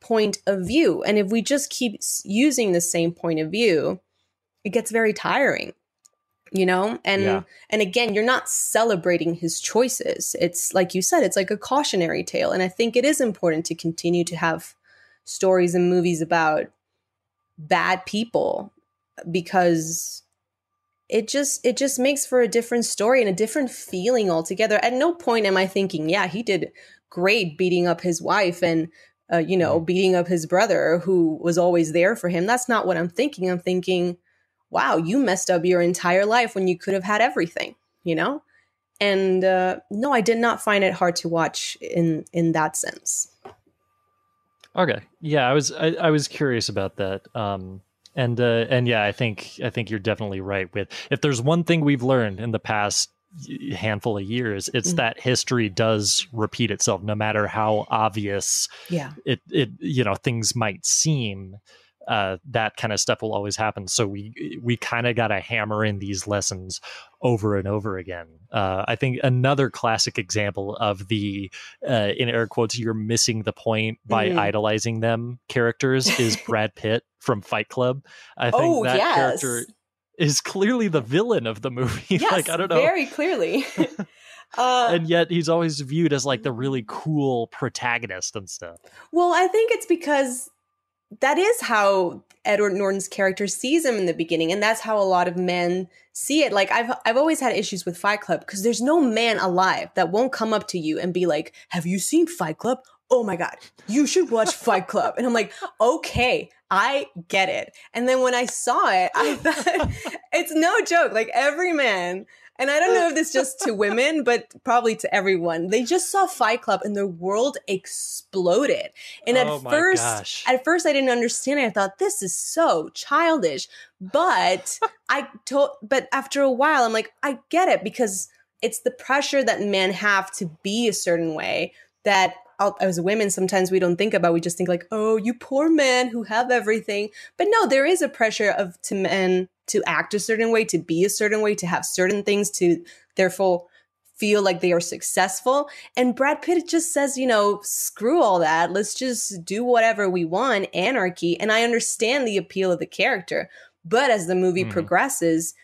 point of view. And if we just keep using the same point of view, it gets very tiring. You know? And Yeah. and again, you're not celebrating his choices. It's like you said, it's like a cautionary tale. And I think it is important to continue to have stories and movies about bad people because it just it just makes for a different story and a different feeling altogether. At no point am I thinking, yeah, he did great beating up his wife and uh, you know beating up his brother who was always there for him. That's not what I'm thinking. I'm thinking, wow, you messed up your entire life when you could have had everything, you know. And uh, no, I did not find it hard to watch in in that sense. Okay. Yeah, I was I, I was curious about that. Um and uh and yeah, I think I think you're definitely right with if there's one thing we've learned in the past handful of years, it's Mhm. that history does repeat itself no matter how obvious Yeah. it it you know things might seem uh, that kind of stuff will always happen. So we we kind of got to hammer in these lessons over and over again. Uh, I think another classic example of the uh, in air quotes you're missing the point by Mhm. idolizing them characters is Brad Pitt from Fight Club. I think Oh, that yes. character is clearly the villain of the movie. Yes, like I don't know. very clearly. uh, and yet he's always viewed as like the really cool protagonist and stuff. Well, I think it's because that is how Edward Norton's character sees him in the beginning, and that's how a lot of men see it. Like I've I've always had issues with Fight Club because there's no man alive that won't come up to you and be like, "Have you seen Fight Club? Oh my god, you should watch Fight Club." And I'm like, "Okay, I get it." And then when I saw it, I thought it's no joke. Like every man and I don't know if this just to women, but probably to everyone. They just saw Fight Club and their world exploded. And Oh at my first, gosh. at first I didn't understand it. I thought this is so childish. But I told but after a while I'm like, I get it because it's the pressure that men have to be a certain way that as women sometimes we don't think about we just think like oh you poor men who have everything. But no there is a pressure of to men to act a certain way to be a certain way to have certain things to therefore feel like they are successful. And brad pitt just says you know screw all that. Let's just do whatever we want anarchy. And i understand the appeal of the character. But as the movie Mhm. progresses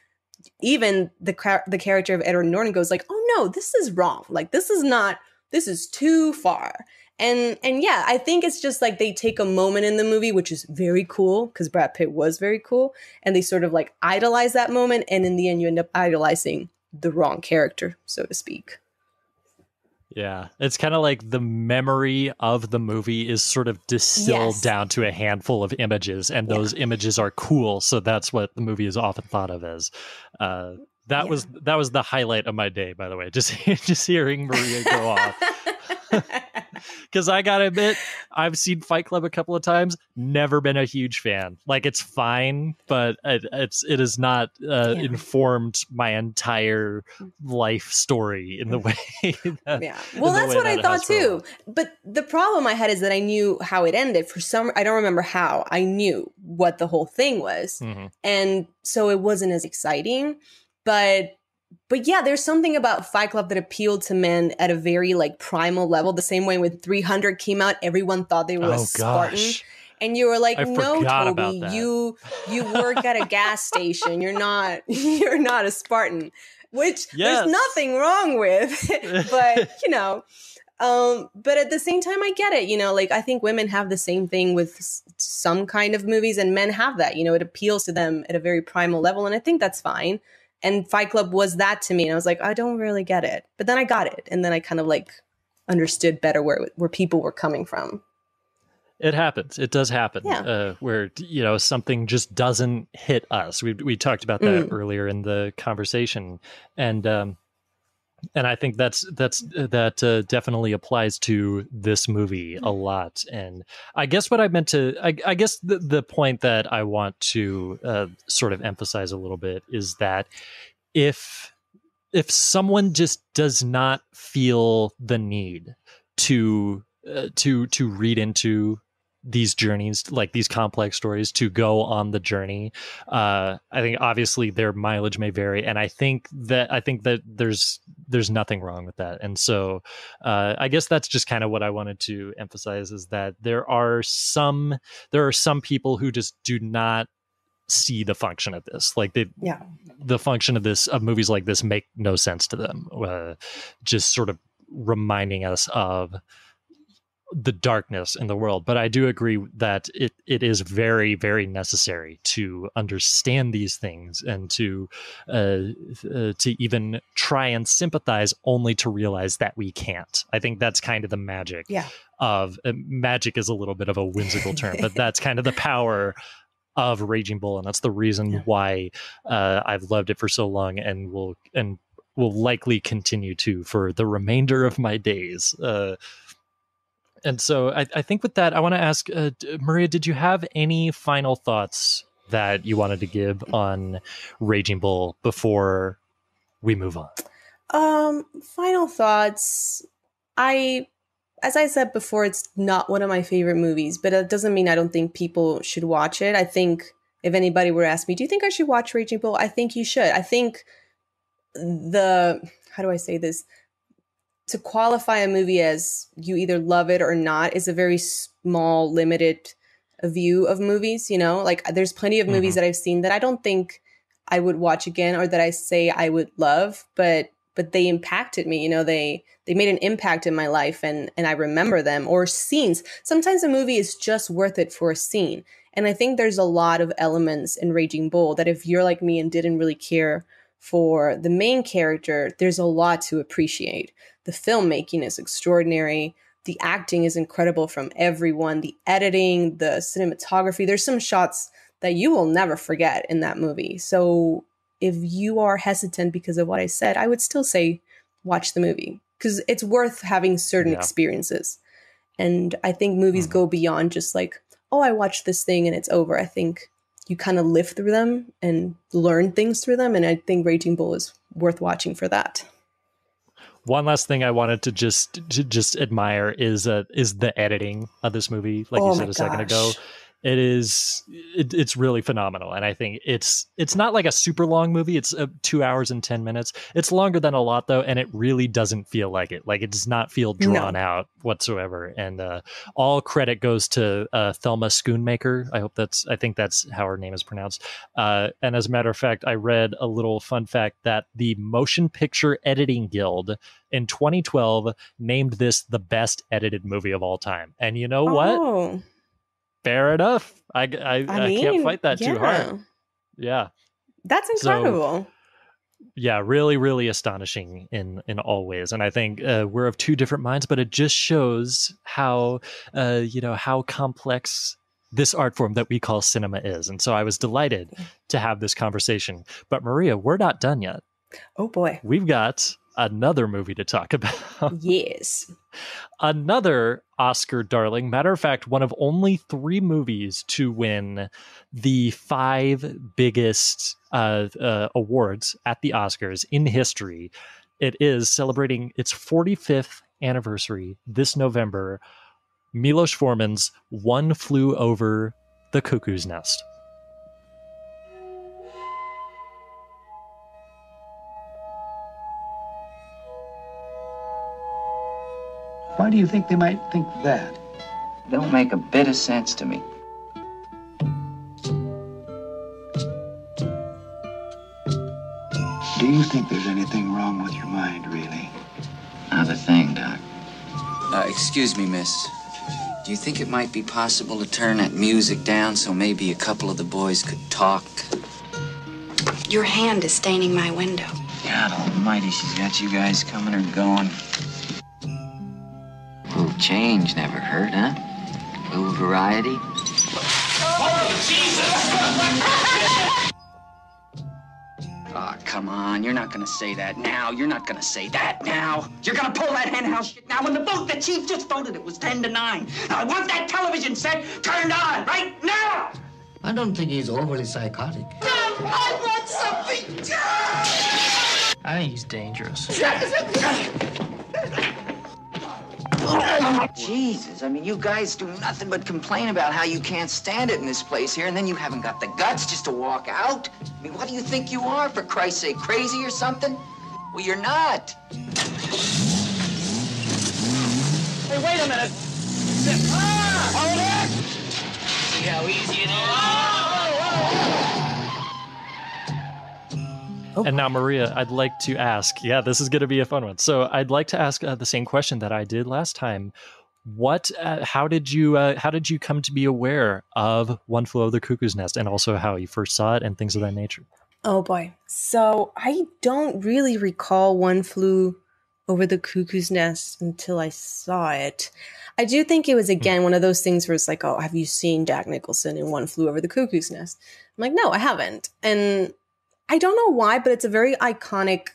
even the the character of edward norton goes like oh no this is wrong. Like this is not this is too far and and yeah i think it's just like they take a moment in the movie which is very cool because brad pitt was very cool and they sort of like idolize that moment and in the end you end up idolizing the wrong character so to speak Yeah, it's kind of like the memory of the movie is sort of distilled Yes. down to a handful of images, and Yeah. those images are cool. So that's what the movie is often thought of as. Uh, that Yeah. was that was the highlight of my day, by the way. Just just hearing Maria go off, because I gotta admit, I've seen Fight Club a couple of times. Never been a huge fan. Like it's fine, but it, it's it has not uh, Yeah. informed my entire life story in the way. that, yeah well that's what that i thought has for a too but the problem i had is that i knew how it ended for some i don't remember how i knew what the whole thing was Mhm. and so it wasn't as exciting but but yeah there's something about fight club that appealed to men at a very like primal level. The same way when 300 came out everyone thought they were a Oh spartan. gosh. and you were like I no toby you you work at a gas station. You're not you're not a spartan which Yes. there's nothing wrong with but you know um but at the same time i get it you know like i think women have the same thing with s- some kind of movies and men have that you know it appeals to them at a very primal level and i think that's fine and fight club was that to me and i was like i don't really get it but then i got it and then i kind of like understood better where where people were coming from It happens. It does happen. Yeah. Uh, where you know something just doesn't hit us. We we talked about that Mm. earlier in the conversation, and um, and I think that's that's that uh, definitely applies to this movie a lot. And I guess what I meant to, I, I guess the the point that I want to uh, sort of emphasize a little bit is that if if someone just does not feel the need to uh, to to read into these journeys like these complex stories to go on the journey. Uh i think obviously their mileage may vary and i think that i think that there's there's nothing wrong with that. And so uh i guess that's just kind of what i wanted to emphasize is that there are some there are some people who just do not see the function of this. Like they Yeah. the function of this of movies like this make no sense to them uh, just sort of reminding us of the darkness in the world but i do agree that it it is very very necessary to understand these things and to uh, uh to even try and sympathize only to realize that we can't i think that's kind of the magic Yeah. of uh, magic is a little bit of a whimsical term but that's kind of the power of raging bull and that's the reason Yeah. why uh, i've loved it for so long and will and will likely continue to for the remainder of my days uh, and so I, I think with that i want to ask uh, maria did you have any final thoughts that you wanted to give on raging bull before we move on Um, final thoughts. I, as I said before, it's not one of my favorite movies, but it doesn't mean I don't think people should watch it. I think if anybody were to ask me, do you think I should watch Raging Bull? I think you should. I think the, how do I say this? To qualify a movie as you either love it or not is a very small, limited view of movies, you know? Like there's plenty of movies Mhm. that I've seen that I don't think I would watch again or that I say I would love, but but they impacted me, you know, they they made an impact in my life and and I remember them or scenes. Sometimes a movie is just worth it for a scene. And I think there's a lot of elements in Raging Bull that if you're like me and didn't really care for the main character, there's a lot to appreciate. The filmmaking is extraordinary. The acting is incredible from everyone. The editing, the cinematography. There's some shots that you will never forget in that movie. So if you are hesitant because of what I said, I would still say watch the movie because it's worth having certain Yeah. experiences. And I think movies Mhm. go beyond just like, oh, I watched this thing and it's over. I think you kind of live through them and learn things through them. And I think Raging Bull is worth watching for that. one last thing i wanted to just to just admire is uh is the editing of this movie like Oh you said a second ago gosh. It is it, it's really phenomenal. And i think it's it's not like a super long movie. It's uh, two hours and 10 minutes. It's longer than a lot though and it really doesn't feel like it. Like it does not feel No. drawn out whatsoever. And uh all credit goes to uh thelma schoonmaker. I hope that's i think that's how her name is pronounced. Uh and as a matter of fact i read a little fun fact that the motion picture editing guild in 2012 named this the best edited movie of all time. And you know what? Oh, fair enough. I, I, I, I, can't fight that too hard. Yeah. That's So- incredible. Yeah. Really, really astonishing in, in all ways. And I think uh, we're of two different minds, but it just shows how, uh, you know, how complex this art form that we call cinema is. And so I was delighted to have this conversation. But Maria, we're not done yet. oh boy. We've got another movie to talk about. Yes. another Oscar darling. Matter of fact, one of only three movies to win the five biggest uh, uh, awards at the Oscars in history. It is celebrating its 45th anniversary this November. Milos Forman's One Flew Over the Cuckoo's Nest. Why do you think they might think that? Don't make a bit of sense to me. Do you think there's anything wrong with your mind, really? Not a thing, Doc. Uh, excuse me, miss. Do you think it might be possible to turn that music down so maybe a couple of the boys could talk? Your hand is staining my window. God almighty, she's got you guys coming or going. Little change never hurt, huh? Little variety. Oh, Jesus! Aw, come on. You're not gonna say that now. You're not gonna say that now. You're gonna pull that henhouse shit now. When the vote, the chief just voted, it was 10 to 9. Now, I want that television set turned on right now! I don't think he's overly psychotic. I want something done! I think he's dangerous. Jesus, I mean, you guys do nothing but complain about how you can't stand it in this place here, and then you haven't got the guts just to walk out? I mean, what do you think you are, for Christ's sake? Crazy or something? Well, you're not. Hey, wait a minute. Ah! Hold it! See how easy it is? And now, Maria, I'd like to ask. Yeah, this is going to be a fun one. So, I'd like to ask uh, the same question that I did last time. What? Uh, how did you? Uh, how did you come to be aware of One Flew Over the Cuckoo's Nest, and also how you first saw it and things of that nature? Oh boy. So I don't really recall One Flew Over the Cuckoo's Nest until I saw it. I do think it was again one of those things where it's like, oh, have you seen Jack Nicholson in One Flew Over the Cuckoo's Nest? I'm like, no, I haven't. And I don't know why, but it's a very iconic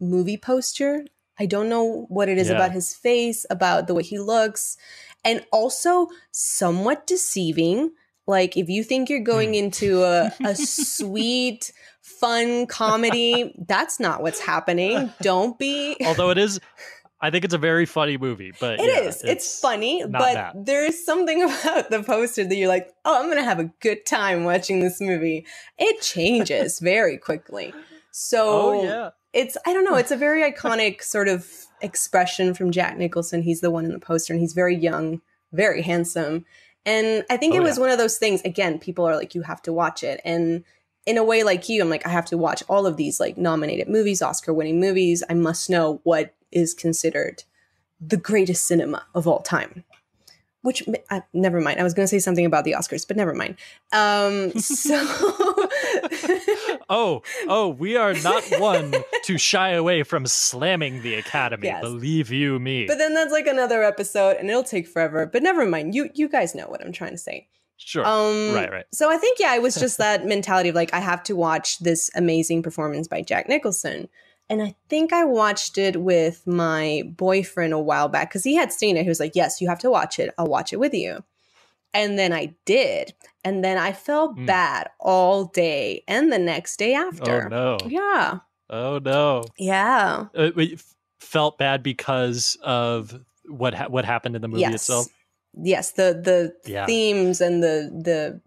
movie poster. I don't know what it is Yeah. about his face, about the way he looks, and also somewhat deceiving. Like if you think you're going hmm. into a, a sweet, fun comedy, that's not what's happening. Don't be. Although it is, I think it's a very funny movie. But It yeah, is. It's, funny, but that. there's something about the poster that you're like, oh, I'm gonna have a good time watching this movie. It changes very quickly. So Oh yeah. it's I don't know, it's a very iconic sort of expression from Jack Nicholson. He's the one in the poster and he's very young, very handsome. And I think Oh, it was yeah. one of those things, again, people are like, you have to watch it. And in a way like you, I'm like, I have to watch all of these like nominated movies, Oscar winning movies. I must know what is considered the greatest cinema of all time. Which uh, never mind. I was going to say something about the Oscars, but never mind. Um, so Oh, oh, we are not one to shy away from slamming the Academy. Yes. Believe you me. But then that's like another episode, and it'll take forever. But never mind. You you guys know what I'm trying to say. Sure. Um, right, right. So I think yeah, it was just that mentality of like I have to watch this amazing performance by Jack Nicholson, and I think I watched it with my boyfriend a while back because he had seen it. He was like, "Yes, you have to watch it. I'll watch it with you." And then I did, and then I felt Mm. bad all day and the next day after. Oh no. Yeah, Oh no. yeah. Uh, wait, f- felt bad because of what ha- what happened in the movie yes. itself. Yes, the the Yeah. themes and the the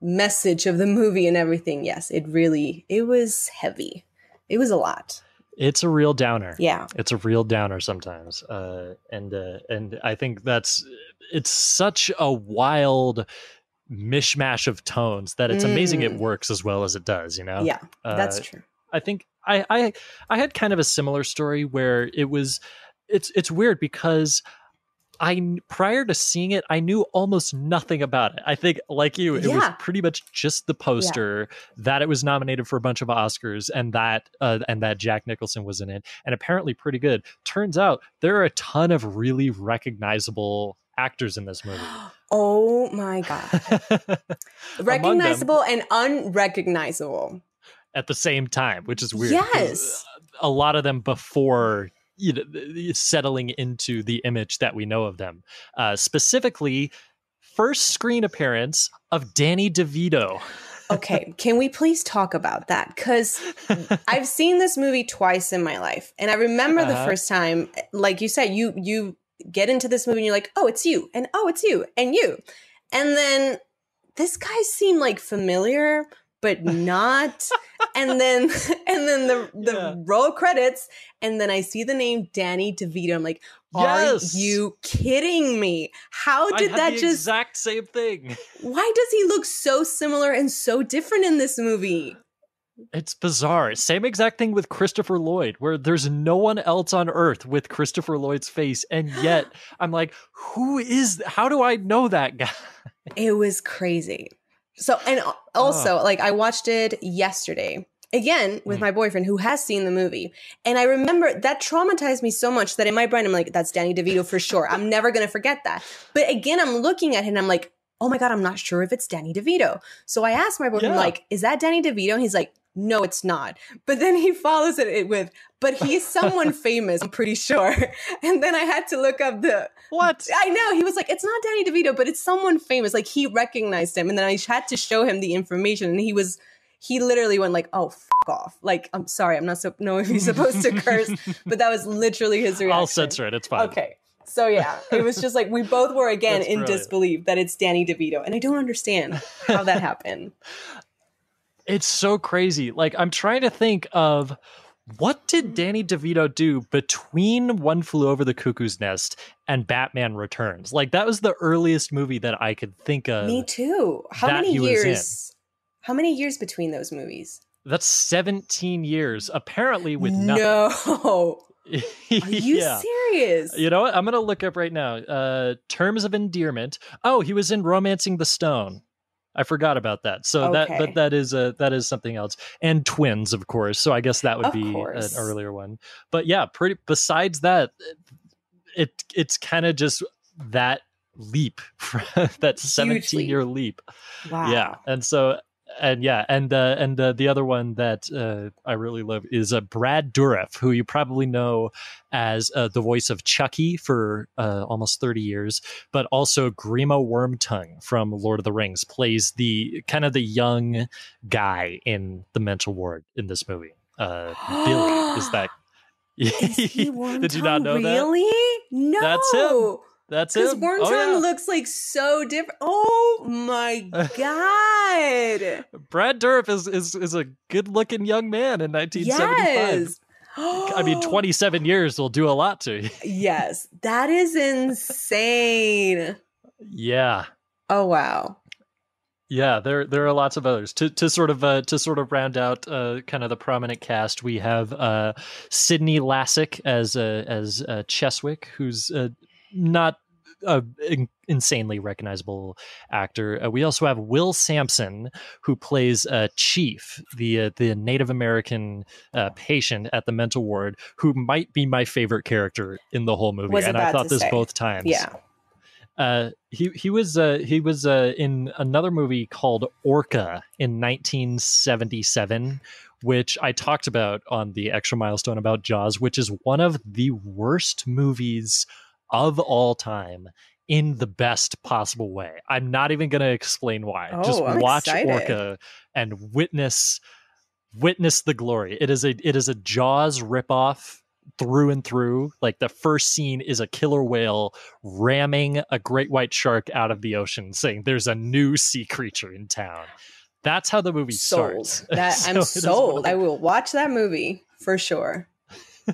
message of the movie and everything. Yes, it really it was heavy. It was a lot. It's a real downer. Yeah. It's a real downer sometimes. Uh, and uh, and I think that's it's such a wild mishmash of tones that it's amazing it Mm. works as well as it does. You know. Yeah, that's Uh, true. I think I, I I had kind of a similar story where it was it's it's weird because I prior to seeing it I knew almost nothing about it. I think like you it was pretty much just the poster that it was nominated for a bunch of Oscars and that uh, and that Jack Nicholson was in it and apparently pretty good. Turns out there are a ton of really recognizable actors in this movie. Oh my god. Among them, Recognizable and unrecognizable. at the same time, which is weird. Yes. a lot of them before you know, settling into the image that we know of them. Uh, specifically, first screen appearance of Danny DeVito. Okay, can we please talk about that? Because I've seen this movie twice in my life, and I remember the Uh-huh. first time, like you said, you you get into this movie and you're like, oh, it's you, and oh, it's you, and you, and then this guy seemed like familiar, but not. and then and then the the Yeah. roll credits, and then I see the name Danny DeVito. I'm like, are Yes. you kidding me? How did that the just? exact same thing? why does he look so similar and so different in this movie? It's bizarre. Same exact thing with Christopher Lloyd, where there's no one else on earth with Christopher Lloyd's face, and yet I'm like, who is? How do I know that guy? It was crazy. So, and also, like, I watched it yesterday again with Mm. my boyfriend who has seen the movie. And I remember that traumatized me so much that in my brain, I'm like, that's Danny DeVito for sure. I'm never going to forget that. But again, I'm looking at him and I'm like, oh my God, I'm not sure if it's Danny DeVito. So I asked my boyfriend, Yeah. like, is that Danny DeVito? And he's like, no, it's not. But then he follows it with, but he's someone famous, I'm pretty sure. And then I had to look up the, What? I know. He was like, it's not Danny DeVito, but it's someone famous. Like he recognized him. And then I had to show him the information. And he was, he literally went like, oh, f- off. Like, I'm sorry. I'm not so, know if he's supposed to curse, but that was literally his reaction. I'll censor it. It's fine. Okay. So yeah, it was just like we both were again That's in brilliant. disbelief that it's Danny DeVito. And I don't understand how that happened. It's so crazy. Like I'm trying to think of what did Danny DeVito do between One Flew Over the Cuckoo's Nest and Batman Returns? Like that was the earliest movie that I could think of. Me too. How many he was in. years? How many years between those movies? That's 17 years, apparently with nothing. No. Are you yeah. serious? You know what? I'm gonna look up right now. Uh, terms of endearment. Oh, he was in *Romancing the Stone*. I forgot about that. So that, but that is a that is something else. And twins, of course. So I guess that would Of be an earlier one. But yeah, pretty. Besides that, it it's kind of just that leap, that 17 leap. year leap. Wow. Yeah, and so and yeah, and uh, and uh, the other one that uh, I really love is uh, Brad Dourif, who you probably know as uh, the voice of Chucky for uh, almost thirty years, but also Grima Wormtongue from Lord of the Rings plays the kind of the young guy in the mental ward in this movie. Uh, Billy is that. Is Did you not know that? really? No. That's him. That's it. Because. Wormtongue Oh, yeah. looks like so different. Oh my god! Brad Dourif is, is is a good looking young man in 1975. yes. I mean, 27 years will do a lot to you. Yes, that is insane. Yeah. Oh wow. Yeah, there there are lots of others. To to sort of uh, to sort of round out uh, kind of the prominent cast, we have uh, Sydney Lassick as uh, as uh, Cheswick, who's uh, not a in- insanely recognizable actor. Uh, we also have Will Sampson, who plays uh, Chief, the uh, the Native American uh, patient at the mental ward, who might be my favorite character in the whole movie. And I thought this say. both times. Yeah. Uh, he he was uh, he was uh, in another movie called Orca in 1977, which I talked about on the extra milestone about Jaws, which is one of the worst movies of all time in the best possible way. I'm not even going to explain why. Just Oh, I'm watch excited. Orca and witness witness the glory. It is a it is a Jaws ripoff through and through. Like the first scene is a killer whale ramming a great white shark out of the ocean, saying there's a new sea creature in town. That's how the movie Sold. starts. That So I'm it is one of sold. I will watch that movie for sure.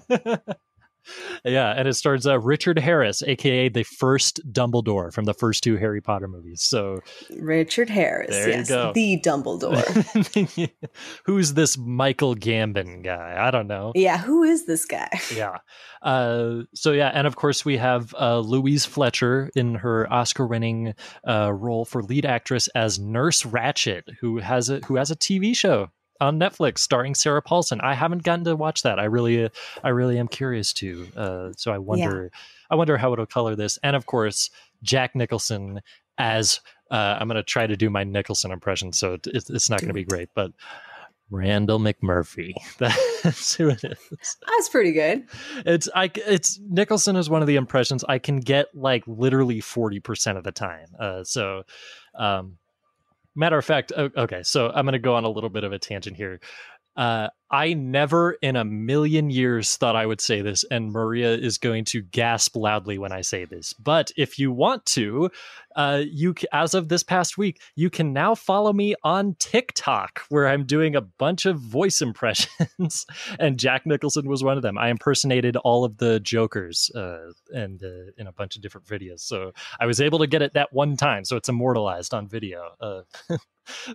yeah, and it stars uh, Richard Harris, aka the first Dumbledore from the first two Harry Potter movies. So Richard Harris. Yes, the Dumbledore. who's this Michael Gambon guy? I don't know. yeah, who is this guy? yeah. Uh, so yeah, and of course we have uh, Louise Fletcher in her Oscar-winning uh, role for lead actress as Nurse Ratched, who has a who has a TV show on Netflix starring Sarah Paulson. I haven't gotten to watch that. I really, I really am curious to. Uh, so I wonder, I wonder how it'll color this. And of course, Jack Nicholson as uh, I'm going to try to do my Nicholson impression, so it, it's it's not going to be great, but. Randle McMurphy. That's who it is That's pretty good. it's I it's Nicholson is one of the impressions I can get like literally 40% of the time. Uh so um matter of fact okay, so I'm going to go on a little bit of a tangent here. Uh I never in a million years thought I would say this and Maria is going to gasp loudly when I say this. But if you want to, uh you as of this past week, you can now follow me on TikTok where I'm doing a bunch of voice impressions and Jack Nicholson was one of them. I impersonated all of the Jokers uh, and uh, in a bunch of different videos, so I was able to get it that one time, so it's immortalized on video. Uh,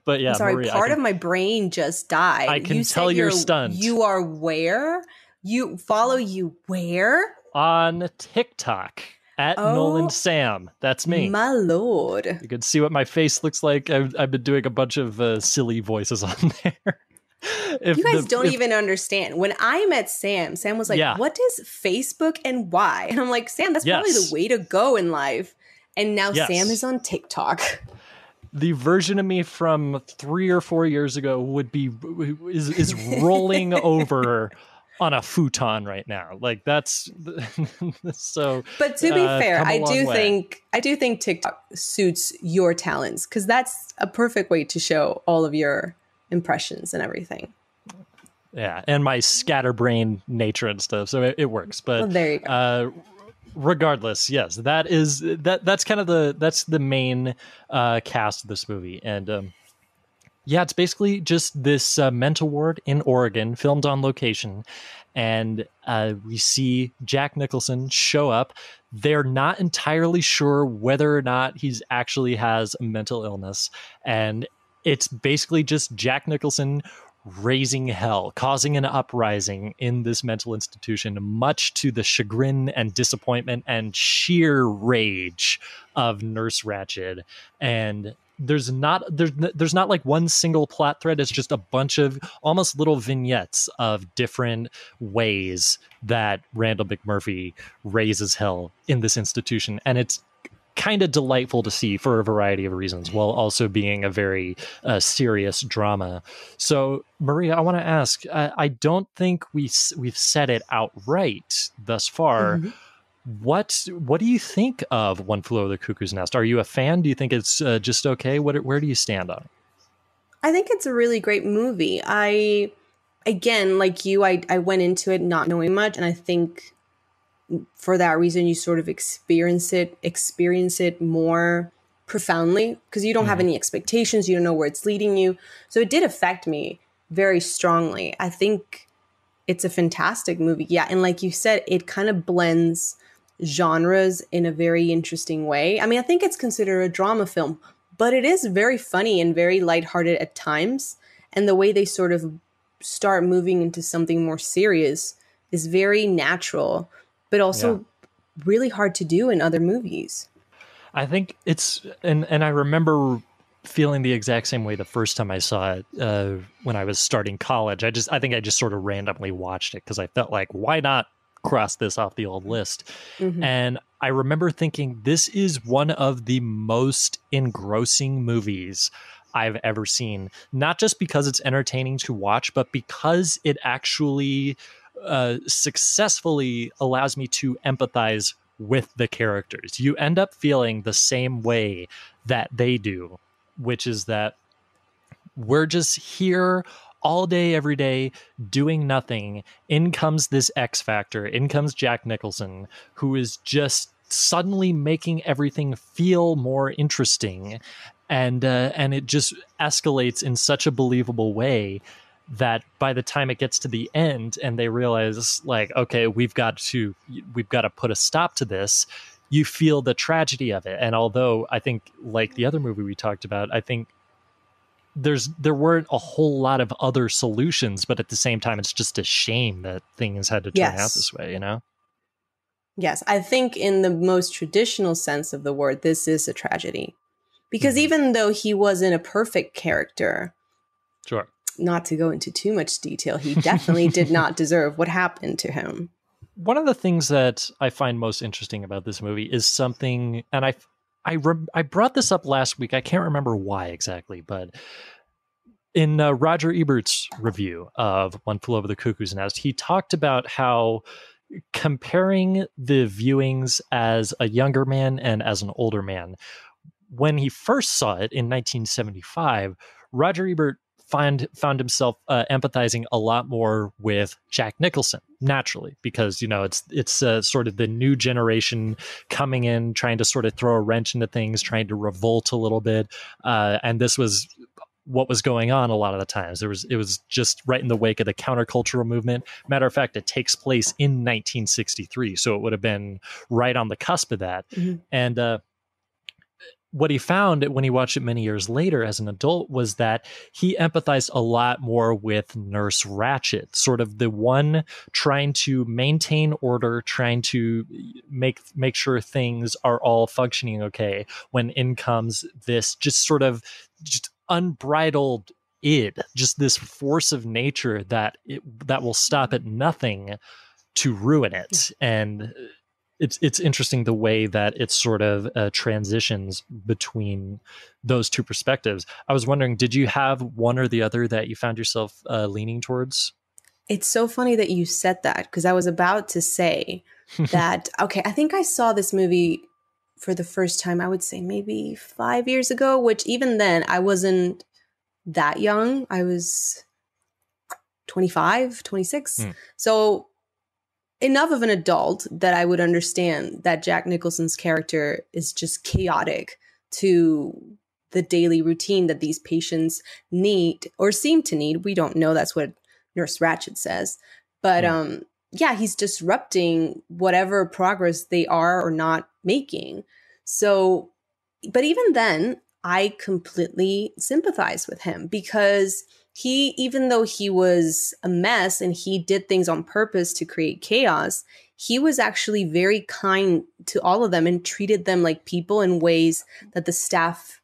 but yeah, I'm sorry, Maria, part can- of my brain just died. I can you tell you're you're- You are where? You follow you where? on TikTok at Oh, Nolan Sam. That's me. My lord. you can see what my face looks like. I've, I've been doing a bunch of uh, silly voices on there. if You guys the- don't if- even understand. When I met Sam, Sam was like, Yeah. What is Facebook and why? And I'm like, Sam, that's probably the way to go in life. And now Yes. Sam is on TikTok. the version of me from three or four years ago would be is is rolling over on a futon right now. Like that's so. But to be uh, fair, I do way. think I do think TikTok suits your talents because that's a perfect way to show all of your impressions and everything. Yeah, and my scatterbrain nature and stuff, so it, it works. But Well, there you go. Uh, regardless, yes, that is that. That's kind of the that's the main uh, cast of this movie, and um, yeah, it's basically just this uh, mental ward in Oregon, filmed on location, and uh, we see Jack Nicholson show up. They're not entirely sure whether or not he's actually has a mental illness, and it's basically just Jack Nicholson raising hell, causing an uprising in this mental institution, much to the chagrin and disappointment and sheer rage of Nurse Ratched. And there's not there's there's not like one single plot thread. It's just a bunch of almost little vignettes of different ways that Randle McMurphy raises hell in this institution, and it's kind of delightful to see for a variety of reasons while also being a very uh, serious drama. So maria i want to ask I, I don't think we we've said it outright thus far. Mhm. what what do you think of one flew over the cuckoo's nest? Are you a fan? Do you think it's uh, just okay? What where do you stand on it? I think it's a really great movie. I again, like you, I I went into it not knowing much, and I think for that reason you sort of experience it experience it more profoundly because you don't have mm-hmm. any expectations, you don't know where it's leading you. So it did affect me very strongly. I think it's a fantastic movie. Yeah, and like you said, it kind of blends genres in a very interesting way. I mean, I think it's considered a drama film, but it is very funny and very lighthearted at times. And the way they sort of start moving into something more serious is very natural, but also really hard to do in other movies. I think it's and and I remember feeling the exact same way the first time I saw it uh, when I was starting college. I just I think I just sort of randomly watched it because I felt like why not cross this off the old list. Mhm. And I remember thinking this is one of the most engrossing movies I've ever seen. Not just because it's entertaining to watch, but because it actually uh, successfully allows me to empathize with the characters. You end up feeling the same way that they do, which is that we're just here all day, every day, doing nothing. In comes this X Factor, in comes Jack Nicholson, who is just suddenly making everything feel more interesting. And uh, and it just escalates in such a believable way that by the time it gets to the end and they realize like okay we've got to we've got to put a stop to this you feel the tragedy of it. And although i think like the other movie we talked about i think there's there weren't a whole lot of other solutions but at the same time it's just a shame that things had to turn out this way you know? Yes, I think in the most traditional sense of the word, this is a tragedy. Because Mhm. even though he wasn't a perfect character, sure not to go into too much detail, he definitely did not deserve what happened to him. one of the things that I find most interesting about this movie is something, and I, I, re- I brought this up last week. I can't remember why exactly, but in uh, Roger Ebert's review of One Flew Over the Cuckoo's Nest, he talked about how comparing the viewings as a younger man and as an older man, when he first saw it in 1975, Roger Ebert find found himself uh, empathizing a lot more with Jack Nicholson naturally because you know it's it's uh, sort of the new generation coming in trying to sort of throw a wrench into things trying to revolt a little bit uh, and this was what was going on a lot of the times. There was it was just right in the wake of the countercultural movement. Matter of fact it takes place in 1963 so it would have been right on the cusp of that. Mhm. and uh what he found when he watched it many years later as an adult was that he empathized a lot more with Nurse Ratched, sort of the one trying to maintain order, trying to make make sure things are all functioning okay. When in comes this just sort of just unbridled id, just this force of nature that it, that will stop at nothing to ruin it and it's it's interesting the way that it sort of uh, transitions between those two perspectives. I was wondering, did you have one or the other that you found yourself uh, leaning towards? It's so funny that you said that because I was about to say that. okay, I think I saw this movie for the first time. I would say maybe five years ago, which even then I wasn't that young. I was 25, 26. Hmm. So enough of an adult that I would understand that Jack Nicholson's character is just chaotic to the daily routine that these patients need or seem to need. We don't know. That's what Nurse Ratched says. But Hmm. um yeah, he's disrupting whatever progress they are or not making. So but even then, I completely sympathize with him because he, even though he was a mess and he did things on purpose to create chaos, he was actually very kind to all of them and treated them like people in ways that the staff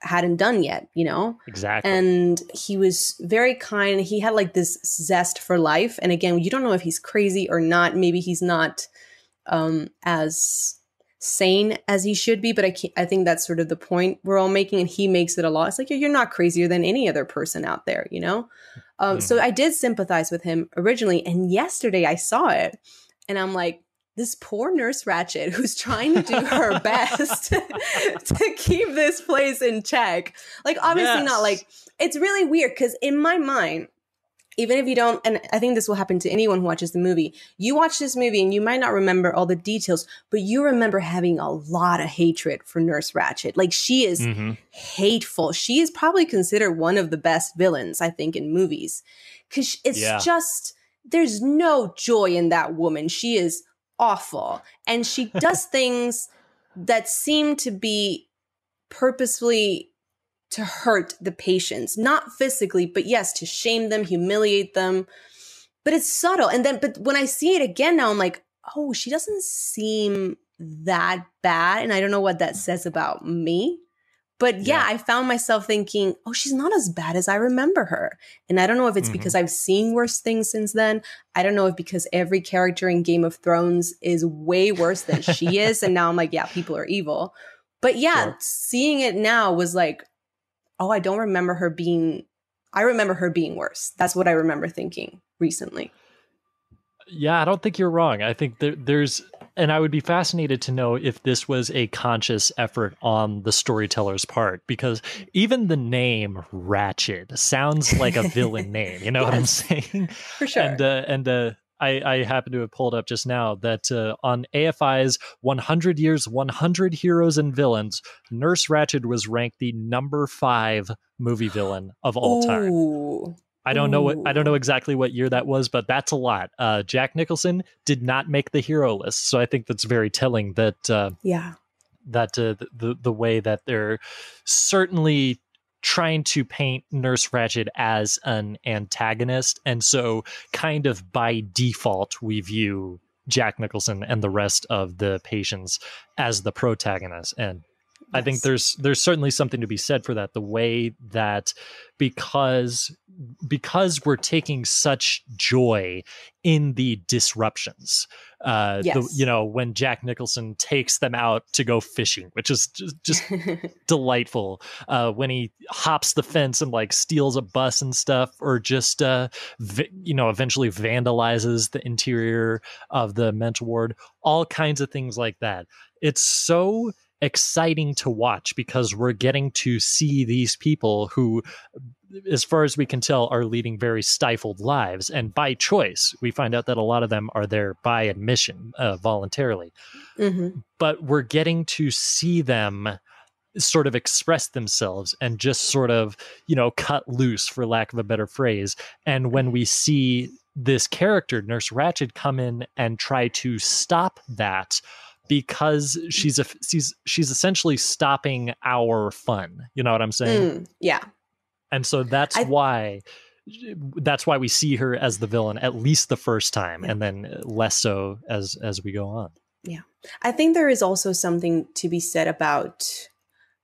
hadn't done yet, you know? Exactly. And he was very kind. He had like this zest for life. And again, you don't know if he's crazy or not. Maybe he's not um, as sane as he should be, but I, can't, I think that's sort of the point we're all making. And he makes it a lot. It's like, you're not crazier than any other person out there, you know? Um, So I did sympathize with him originally. And yesterday I saw it and I'm like, this poor nurse Ratched who's trying to do her best to keep this place in check. Like, obviously, Yes. not like it's really weird because in my mind, even if you don't, and I think this will happen to anyone who watches the movie, you watch this movie and you might not remember all the details, but you remember having a lot of hatred for Nurse Ratched. Like, she is Mhm. hateful. She is probably considered one of the best villains, I think, in movies. Because it's Yeah. just, there's no joy in that woman. She is awful. And she does things that seem to be purposefully to hurt the patients, not physically, but yes, to shame them, humiliate them. But it's subtle. And then, but when I see it again now, I'm like, oh, she doesn't seem that bad. And I don't know what that says about me. But yeah, Yeah. I found myself thinking, oh, she's not as bad as I remember her. And I don't know if it's Mhm. because I've seen worse things since then. I don't know if because every character in Game of Thrones is way worse than she is. And now I'm like, yeah, people are evil. But yeah, Sure. seeing it now was like, oh, I don't remember her being, I remember her being worse. That's what I remember thinking recently. Yeah, I don't think you're wrong. I think there, there's, and I would be fascinated to know if this was a conscious effort on the storyteller's part, because even the name Ratched sounds like a villain name. You know what I'm saying? For sure. And uh, and uh, I I happen to have pulled up just now that uh, on AFI's 100 years, 100 heroes and villains, Nurse Ratched was ranked the number five movie villain of all time. I don't know what I don't know exactly what year that was, but that's a lot. Uh, Jack Nicholson did not make the hero list, so I think that's very telling that uh, Yeah. that uh, the, the the way that they're certainly trying to paint Nurse Ratched as an antagonist, and so kind of by default we view Jack Nicholson and the rest of the patients as the protagonist, and I think there's there's certainly something to be said for that. The way that because because we're taking such joy in the disruptions. Uh, the, you know when Jack Nicholson takes them out to go fishing, which is just, just delightful. Uh, when he hops the fence and like steals a bus and stuff, or just uh, vi- you know eventually vandalizes the interior of the mental ward. All kinds of things like that. It's so exciting to watch because we're getting to see these people who as far as we can tell are leading very stifled lives. And by choice we find out that a lot of them are there by admission uh, voluntarily. Hmm but we're getting to see them sort of express themselves and just sort of you know cut loose for lack of a better phrase. And when we see this character nurse ratched come in and try to stop that because she's a she's she's essentially stopping our fun you know what i'm saying Mm, yeah. and so that's I- why that's why we see her as the villain at least the first time and then less so as as we go on Yeah. I think there is also something to be said about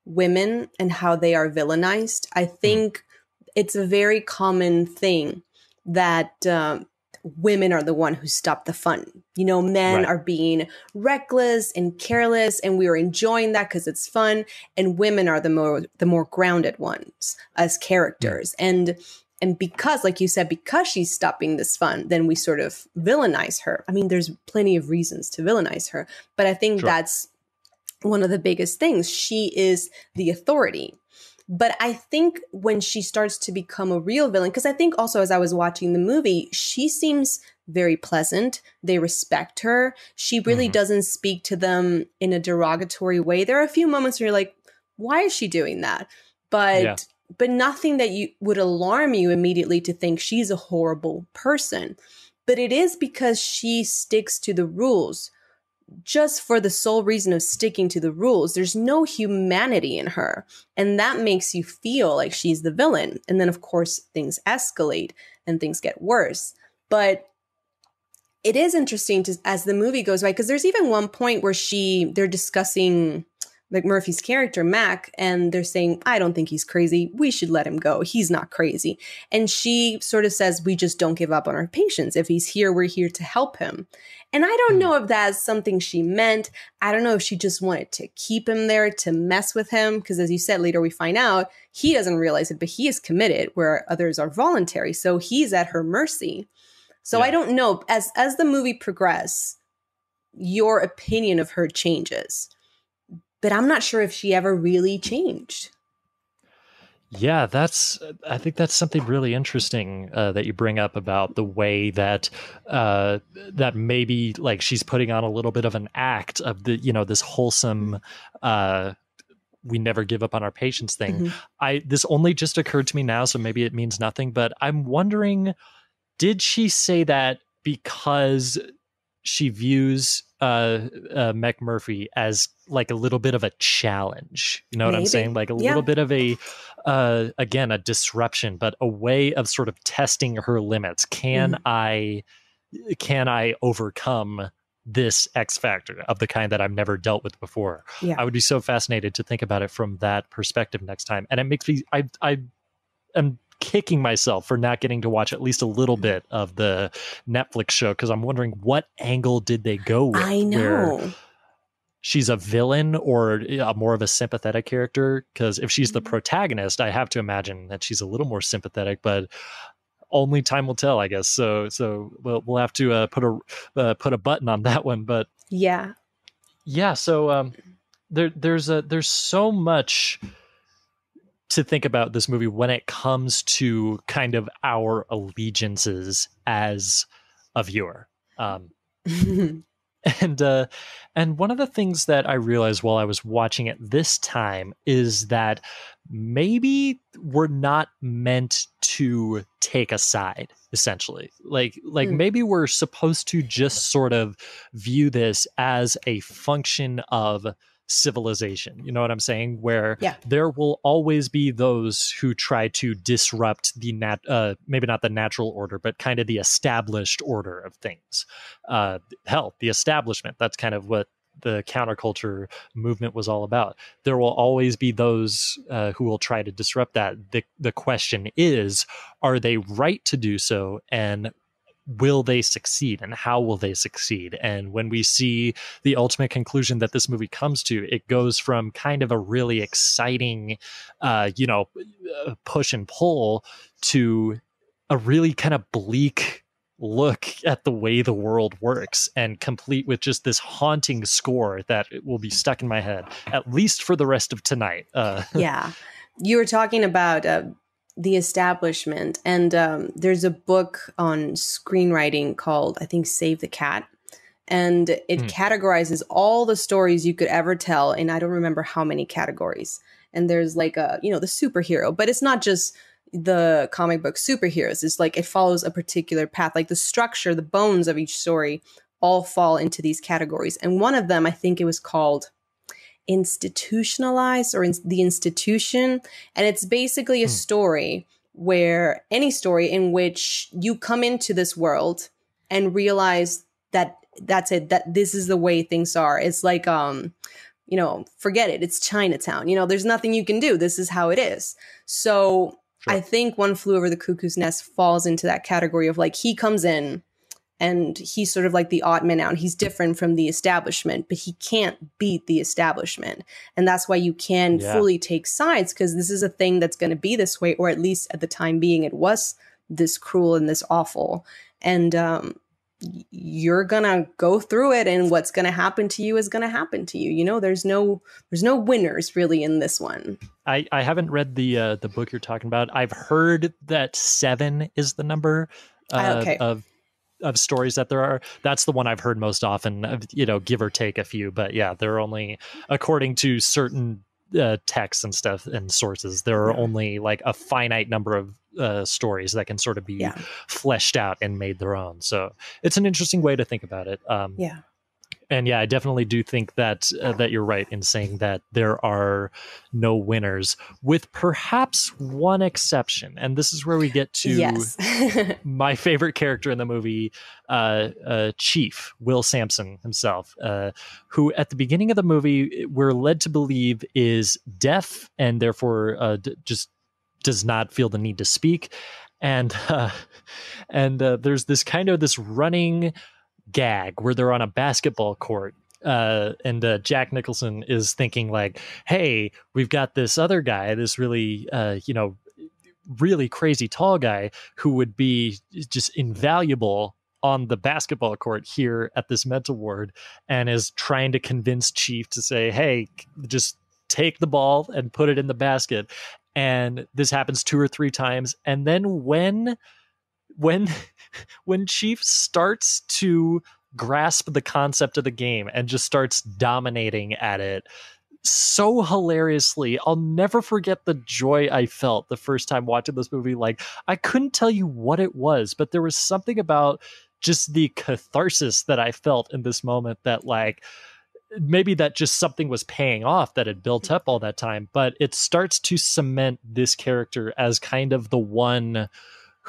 women and how they are villainized. I think it's a very common thing that um, women are the one who stop the fun. You know, men Right. are being reckless and careless and we are enjoying that because it's fun and women are the more the more grounded ones as characters. And and because like you said because she's stopping this fun, then we sort of villainize her. I mean, there's plenty of reasons to villainize her, but I think Sure. that's one of the biggest things. She is the authority. But I think when she starts to become a real villain, because I think also as I was watching the movie, she seems very pleasant. They respect her. She really Mhm. doesn't speak to them in a derogatory way. There are a few moments where you're like, why is she doing that? But Yeah. but nothing that you would alarm you immediately to think she's a horrible person. But it is because she sticks to the rules just for the sole reason of sticking to the rules. There's no humanity in her. And that makes you feel like she's the villain. And then, of course, things escalate and things get worse. But it is interesting to, as the movie goes by, because there's even one point where she, they're discussing like Murphy's character, Mac, and they're saying, I don't think he's crazy. We should let him go. He's not crazy. And she sort of says, We just don't give up on our patients. If he's here, we're here to help him. And I don't hmm. know if that's something she meant. I don't know if she just wanted to keep him there to mess with him. Because as you said, later we find out he doesn't realize it, but he is committed where others are voluntary. So he's at her mercy. So I don't know. As as the movie progresses, your opinion of her changes. But I'm not sure if she ever really changed. Yeah, that's. I think that's something really interesting uh, that you bring up about the way that uh, that maybe like she's putting on a little bit of an act of the you know this wholesome. Uh, we never give up on our patients thing. Mhm. I this only just occurred to me now, so maybe it means nothing. But I'm wondering, did she say that because she views uh, uh Mac Murphy as like a little bit of a challenge? You know what I'm saying? Like a Yeah. little bit of a uh again a disruption, but a way of sort of testing her limits. Can Mm-hmm. I can I overcome this X factor of the kind that I've never dealt with before? Yeah. I would be so fascinated to think about it from that perspective next time. And it makes me I I am kicking myself for not getting to watch at least a little bit of the Netflix show because I'm wondering what angle did they go with? I know. she's a villain or a more of a sympathetic character because if she's Mm-hmm. the protagonist, I have to imagine that she's a little more sympathetic, but only time will tell, I guess. So so we'll we'll have to uh, put a uh, put a button on that one, but Yeah. yeah so um there there's a there's so much to think about this movie when it comes to kind of our allegiances as a viewer um and uh and one of the things that i realized while i was watching it this time is that maybe we're not meant to take a side essentially like like Hmm. maybe we're supposed to just sort of view this as a function of civilization you know what i'm saying? Where Yeah. there will always be those who try to disrupt the nat uh maybe not the natural order but kind of the established order of things. Uh hell the establishment that's kind of what the counterculture movement was all about. There will always be those uh, who will try to disrupt that. The the question is are they right to do so? And will they succeed and how will they succeed and when we see the ultimate conclusion that this movie comes to it goes from kind of a really exciting uh you know uh, push and pull to a really kind of bleak look at the way the world works and complete with just this haunting score that will be stuck in my head at least for the rest of tonight uh yeah. You were talking about uh, the establishment, and um, there's a book on screenwriting called, I think, Save the Cat. And it Hmm. categorizes all the stories you could ever tell and I don't remember how many categories. And there's like a, you know, the superhero, but it's not just the comic book superheroes. It's like it follows a particular path. Like the structure, the bones of each story all fall into these categories. And one of them, I think it was called institutionalized or in the institution. And it's basically a Hmm. story where any story in which you come into this world and realize that that's it, that this is the way things are. It's like, um, you know, forget it. It's Chinatown. You know, there's nothing you can do. This is how it is. So Sure. I think One Flew Over the Cuckoo's Nest falls into that category of like he comes in and he's sort of like the odd man out. He's different from the establishment, but he can't beat the establishment. And that's why you can Yeah. fully take sides because this is a thing that's going to be this way, or at least at the time being, it was this cruel and this awful. And um, you're gonna go through it, and what's gonna happen to you is gonna happen to you. You know, there's no there's no winners really in this one. I, I haven't read the uh, the book you're talking about. I've heard that seven is the number uh, Ah, okay. of of stories that there are. That's the one I've heard most often. You know, give or take a few, but yeah, there are only according to certain uh, texts and stuff and sources. There are only like a finite number of uh, stories that can sort of be Yeah. fleshed out and made their own. So it's an interesting way to think about it. Um, Yeah. And yeah, I definitely do think that uh, that you're right in saying that there are no winners, with perhaps one exception, and this is where we get to Yes. my favorite character in the movie, uh, uh, Chief Will Sampson himself, uh, who at the beginning of the movie we're led to believe is deaf and therefore uh, d- just does not feel the need to speak, and uh, and uh, there's this kind of this running gag where they're on a basketball court uh, and uh, Jack Nicholson is thinking like, "Hey, we've got this other guy, this really, uh, you know, really crazy tall guy who would be just invaluable on the basketball court here at this mental ward, and is trying to convince Chief to say, "Hey, just take the ball and put it in the basket." And this happens two or three times, and then when when when Chief starts to grasp the concept of the game and just starts dominating at it so hilariously. I'll never forget the joy I felt the first time watching this movie. Like, I couldn't tell you what it was, but there was something about just the catharsis that I felt in this moment that, like, maybe that just something was paying off that had built up all that time, but it starts to cement this character as kind of the one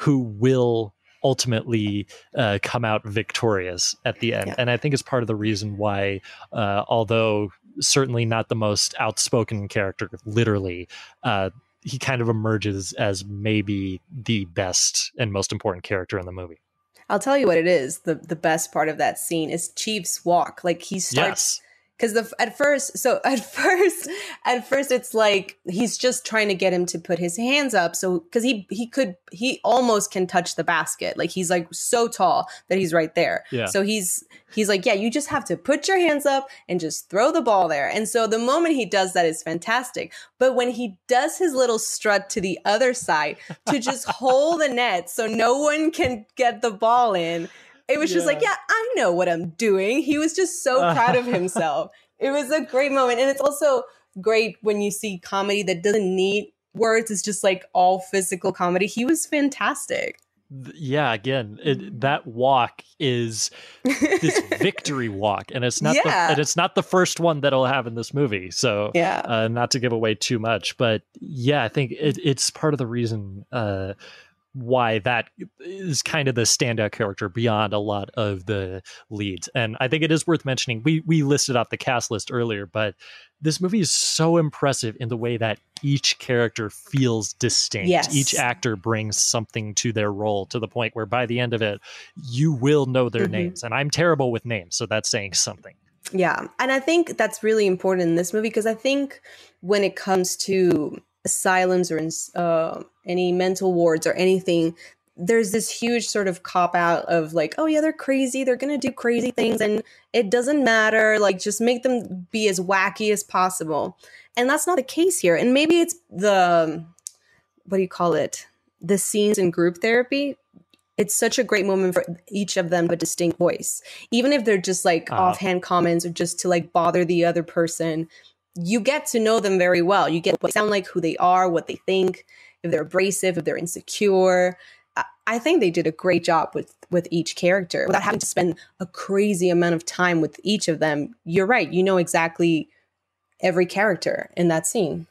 who will ultimately uh, come out victorious at the end. Yeah. And I think it's part of the reason why, uh, although certainly not the most outspoken character, literally, uh, he kind of emerges as maybe the best and most important character in the movie. I'll tell you what it is. The the best part of that scene is Chief's walk. Like he starts Yes. Because the at first so at first at first it's like he's just trying to get him to put his hands up so because he he could he almost can touch the basket. Like he's like so tall that he's right there. Yeah. so he's he's like yeah you just have to put your hands up and just throw the ball there. And so the moment he does that is fantastic. But when he does his little strut to the other side to just hold the net so no one can get the ball in it was just like, yeah, I know what I'm doing. He was just so proud of himself. It was a great moment. And it's also great when you see comedy that doesn't need words. It's just like all physical comedy. He was fantastic. Yeah again it, that walk is this victory walk and it's not Yeah. the, and it's not the first one that i'll have in this movie so Yeah. uh, not to give away too much but yeah i think it, it's part of the reason uh, why that is kind of the standout character beyond a lot of the leads and i think it is worth mentioning we we listed off the cast list earlier but this movie is so impressive in the way that each character feels distinct Yes. each actor brings something to their role to the point where by the end of it you will know their Mhm. names and i'm terrible with names so that's saying something Yeah. And I think that's really important in this movie because I think when it comes to asylums or in, uh, any mental wards or anything, there's this huge sort of cop out of like, oh, yeah, they're crazy. They're going to do crazy things and it doesn't matter. Like, just make them be as wacky as possible. And that's not the case here. And maybe it's the, what do you call it? The scenes in group therapy it's such a great moment for each of them a distinct voice even if they're just like Uh. offhand comments or just to like bother the other person you get to know them very well. You get what they sound like who they are what they think if they're abrasive if they're insecure. I- think they did a great job with with each character. Without having to spend a crazy amount of time with each of them you're right you know exactly every character in that scene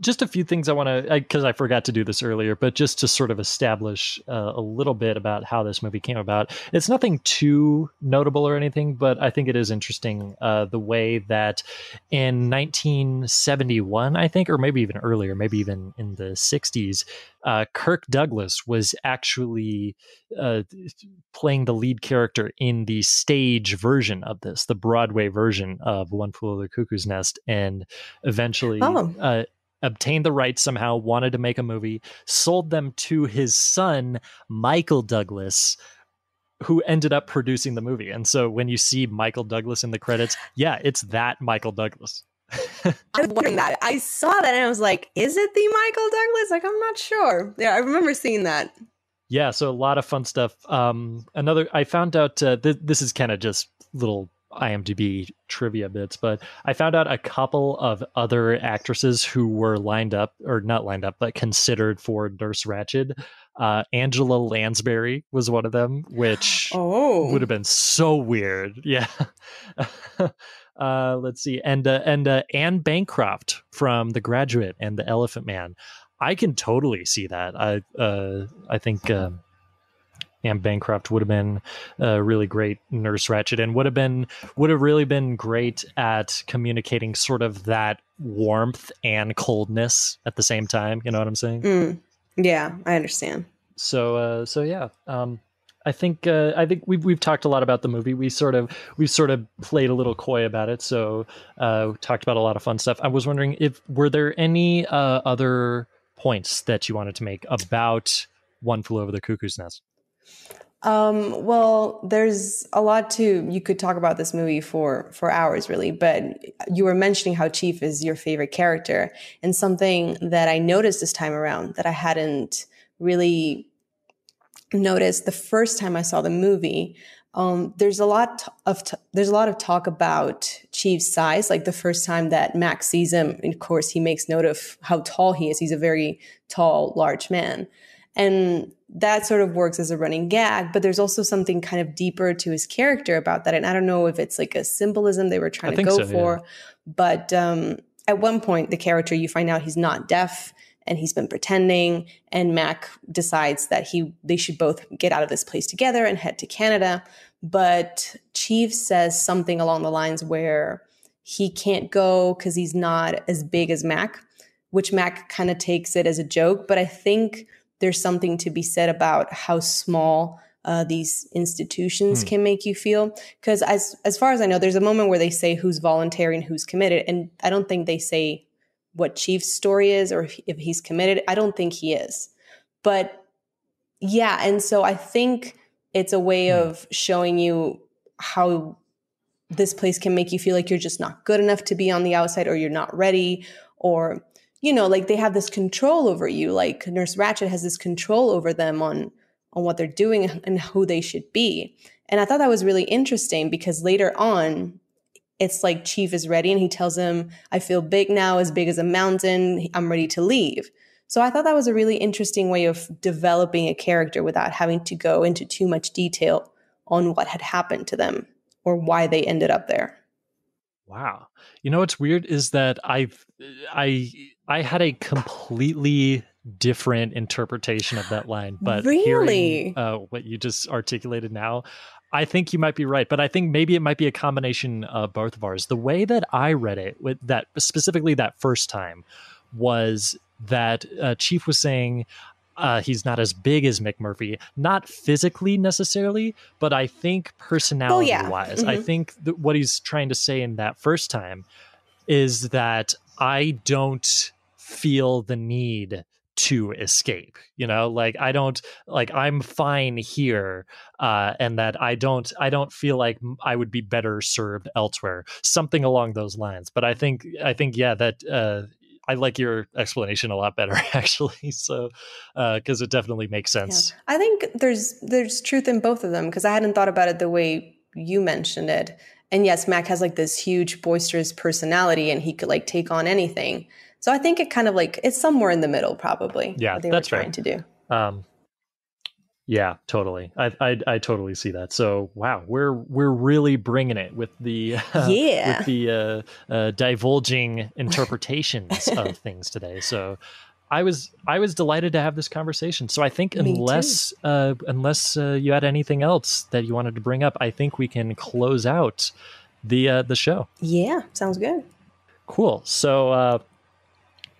just a few things I want to, because I, I, forgot to do this earlier, but just to sort of establish uh, a little bit about how this movie came about. It's nothing too notable or anything, but I think it is interesting uh, the way that in 1971, I think, or maybe even earlier, maybe even in the 60s, uh, Kirk Douglas was actually uh, playing the lead character in the stage version of this, the Broadway version of One Flew Over the Cuckoo's Nest, and eventually. Oh uh, obtained the rights somehow, wanted to make a movie, sold them to his son, Michael Douglas, who ended up producing the movie. And so when you see Michael Douglas in the credits, yeah, it's that Michael Douglas. I was wondering that. I saw that and I was like, is it the Michael Douglas? Like, I'm not sure. Yeah, I remember seeing that. Yeah, so a lot of fun stuff. Um, another, I found out uh, th- this is kind of just little IMDb trivia bits, but I found out a couple of other actresses who were lined up, or not lined up, but considered for Nurse Ratched. Uh, Angela Lansbury was one of them, which oh. would have been so weird. Yeah. uh, let's see, and uh, and uh, Anne Bancroft from The Graduate and The Elephant Man. I can totally see that. I uh, I think. Um, Anne Bancroft would have been a really great Nurse Ratched and would have been would have really been great at communicating sort of that warmth and coldness at the same time. You know what I'm saying? Mm. Yeah, I understand. So uh, so yeah. Um, I think uh, I think we've we've talked a lot about the movie. We sort of we sort of played a little coy about it. So uh, talked about a lot of fun stuff. I was wondering if were there any uh, other points that you wanted to make about One Flew Over the Cuckoo's Nest? Um, well, there's a lot to you could talk about this movie for for hours, really. But you were mentioning how Chief is your favorite character, and something that I noticed this time around that I hadn't really noticed the first time I saw the movie. Um, there's a lot of there's a lot of talk about Chief's size. Like the first time that Max sees him, of course, he makes note of how tall he is. He's a very tall, large man. And that sort of works as a running gag, but there's also something kind of deeper to his character about that. And I don't know if it's like a symbolism they were trying to go so, for, yeah. but um, at one point, the character you find out he's not deaf and he's been pretending and mac decides that he they should both get out of this place together and head to canada but chief says something along the lines where he can't go because he's not as big as mac which mac kind of takes it as a joke but i think there's something to be said about how small uh, these institutions hmm. can make you feel. Because as as far as I know, there's a moment where they say who's voluntary and who's committed, and I don't think they say what Chief's story is or if, if he's committed. I don't think he is, but yeah, and so I think it's a way hmm. of showing you how this place can make you feel like you're just not good enough to be on the outside or you're not ready or you know, like they have this control over you. Like Nurse Ratched has this control over them on on what they're doing and who they should be. And I thought that was really interesting because later on, it's like Chief is ready and he tells him, I feel big now, as big as a mountain. I'm ready to leave. So I thought that was a really interesting way of developing a character without having to go into too much detail on what had happened to them or why they ended up there. Wow. You know what's weird is that I've I I had a completely different interpretation of that line, but really? hearing uh, what you just articulated now, I think you might be right. But I think maybe it might be a combination of both of ours. The way that I read it, with that specifically that first time, was that uh, Chief was saying, uh, he's not as big as McMurphy, not physically necessarily, but I think personality oh, yeah. wise. Mm-hmm. I think what he's trying to say in that first time is that I don't feel the need to escape you know like i don't like i'm fine here uh and that i don't i don't feel like i would be better served elsewhere something along those lines but i think i think yeah that uh I like your explanation a lot better, actually. So, because uh, it definitely makes sense. Yeah. I think there's there's truth in both of them because I hadn't thought about it the way you mentioned it. And yes, Mac has like this huge boisterous personality, and he could like take on anything. So I think it kind of like it's somewhere in the middle, probably. Yeah, they that's were trying right. to do. Um, Yeah, totally. I, I I totally see that. So wow, we're we're really bringing it with the uh, Yeah. with the uh, uh, divulging interpretations of things today. So I was I was delighted to have this conversation. So I think unless uh, unless uh, you had anything else that you wanted to bring up, I think we can close out the uh, the show. Yeah, sounds good. Cool. So, uh,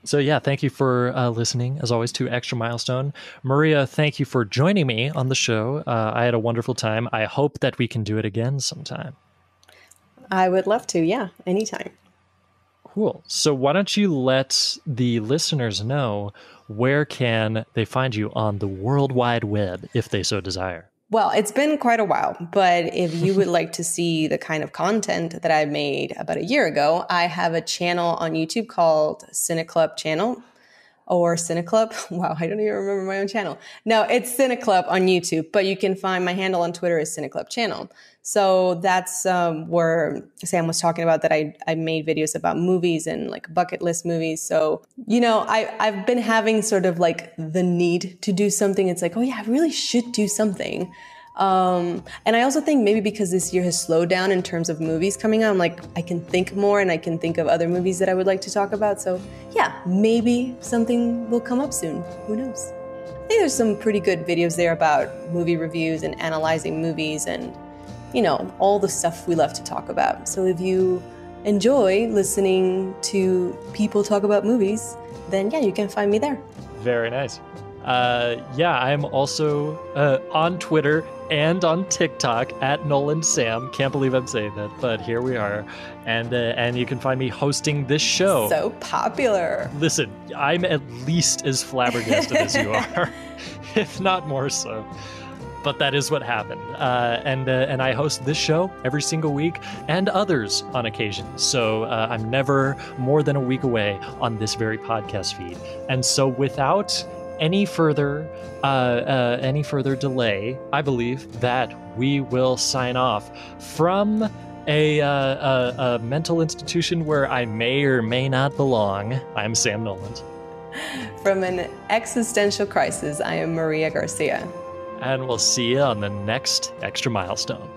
so yeah, thank you for uh, listening, as always, to Extra Milestone. Maria, thank you for joining me on the show. Uh, I had a wonderful time. I hope that we can do it again sometime. I would love to. Yeah, anytime. Cool. So, why don't you let the listeners know where can they find you on the World Wide Web if they so desire? Well, it's been quite a while, but if you would like to see the kind of content that I made about a year ago, I have a channel on YouTube called Cineclub Channel or Cineclub. Wow, I don't even remember my own channel. No, it's Cineclub on YouTube, but you can find my handle on Twitter is Cineclub Channel. So that's um, where Sam was talking about that I, I made videos about movies and like bucket list movies. So, you know, I, I've been having sort of like the need to do something. It's like, oh yeah, I really should do something. Um, and I also think maybe because this year has slowed down in terms of movies coming out, I'm like, I can think more and I can think of other movies that I would like to talk about. So yeah, maybe something will come up soon. Who knows? I think there's some pretty good videos there about movie reviews and analyzing movies and, you know, all the stuff we love to talk about. So if you enjoy listening to people talk about movies, then yeah, you can find me there. Very nice. Uh, yeah, I'm also uh, on Twitter and on TikTok at Nolan Sam. Can't believe I'm saying that, but here we are, and uh, and you can find me hosting this show. So popular. Listen, I'm at least as flabbergasted as you are, if not more so. But that is what happened, uh, and uh, and I host this show every single week, and others on occasion. So uh, I'm never more than a week away on this very podcast feed. And so without any further uh, uh, any further delay, I believe that we will sign off from a, uh, a, a mental institution where I may or may not belong. I'm Sam Noland. From an existential crisis, I am Maria Garcia. And we'll see you on the next extra milestone.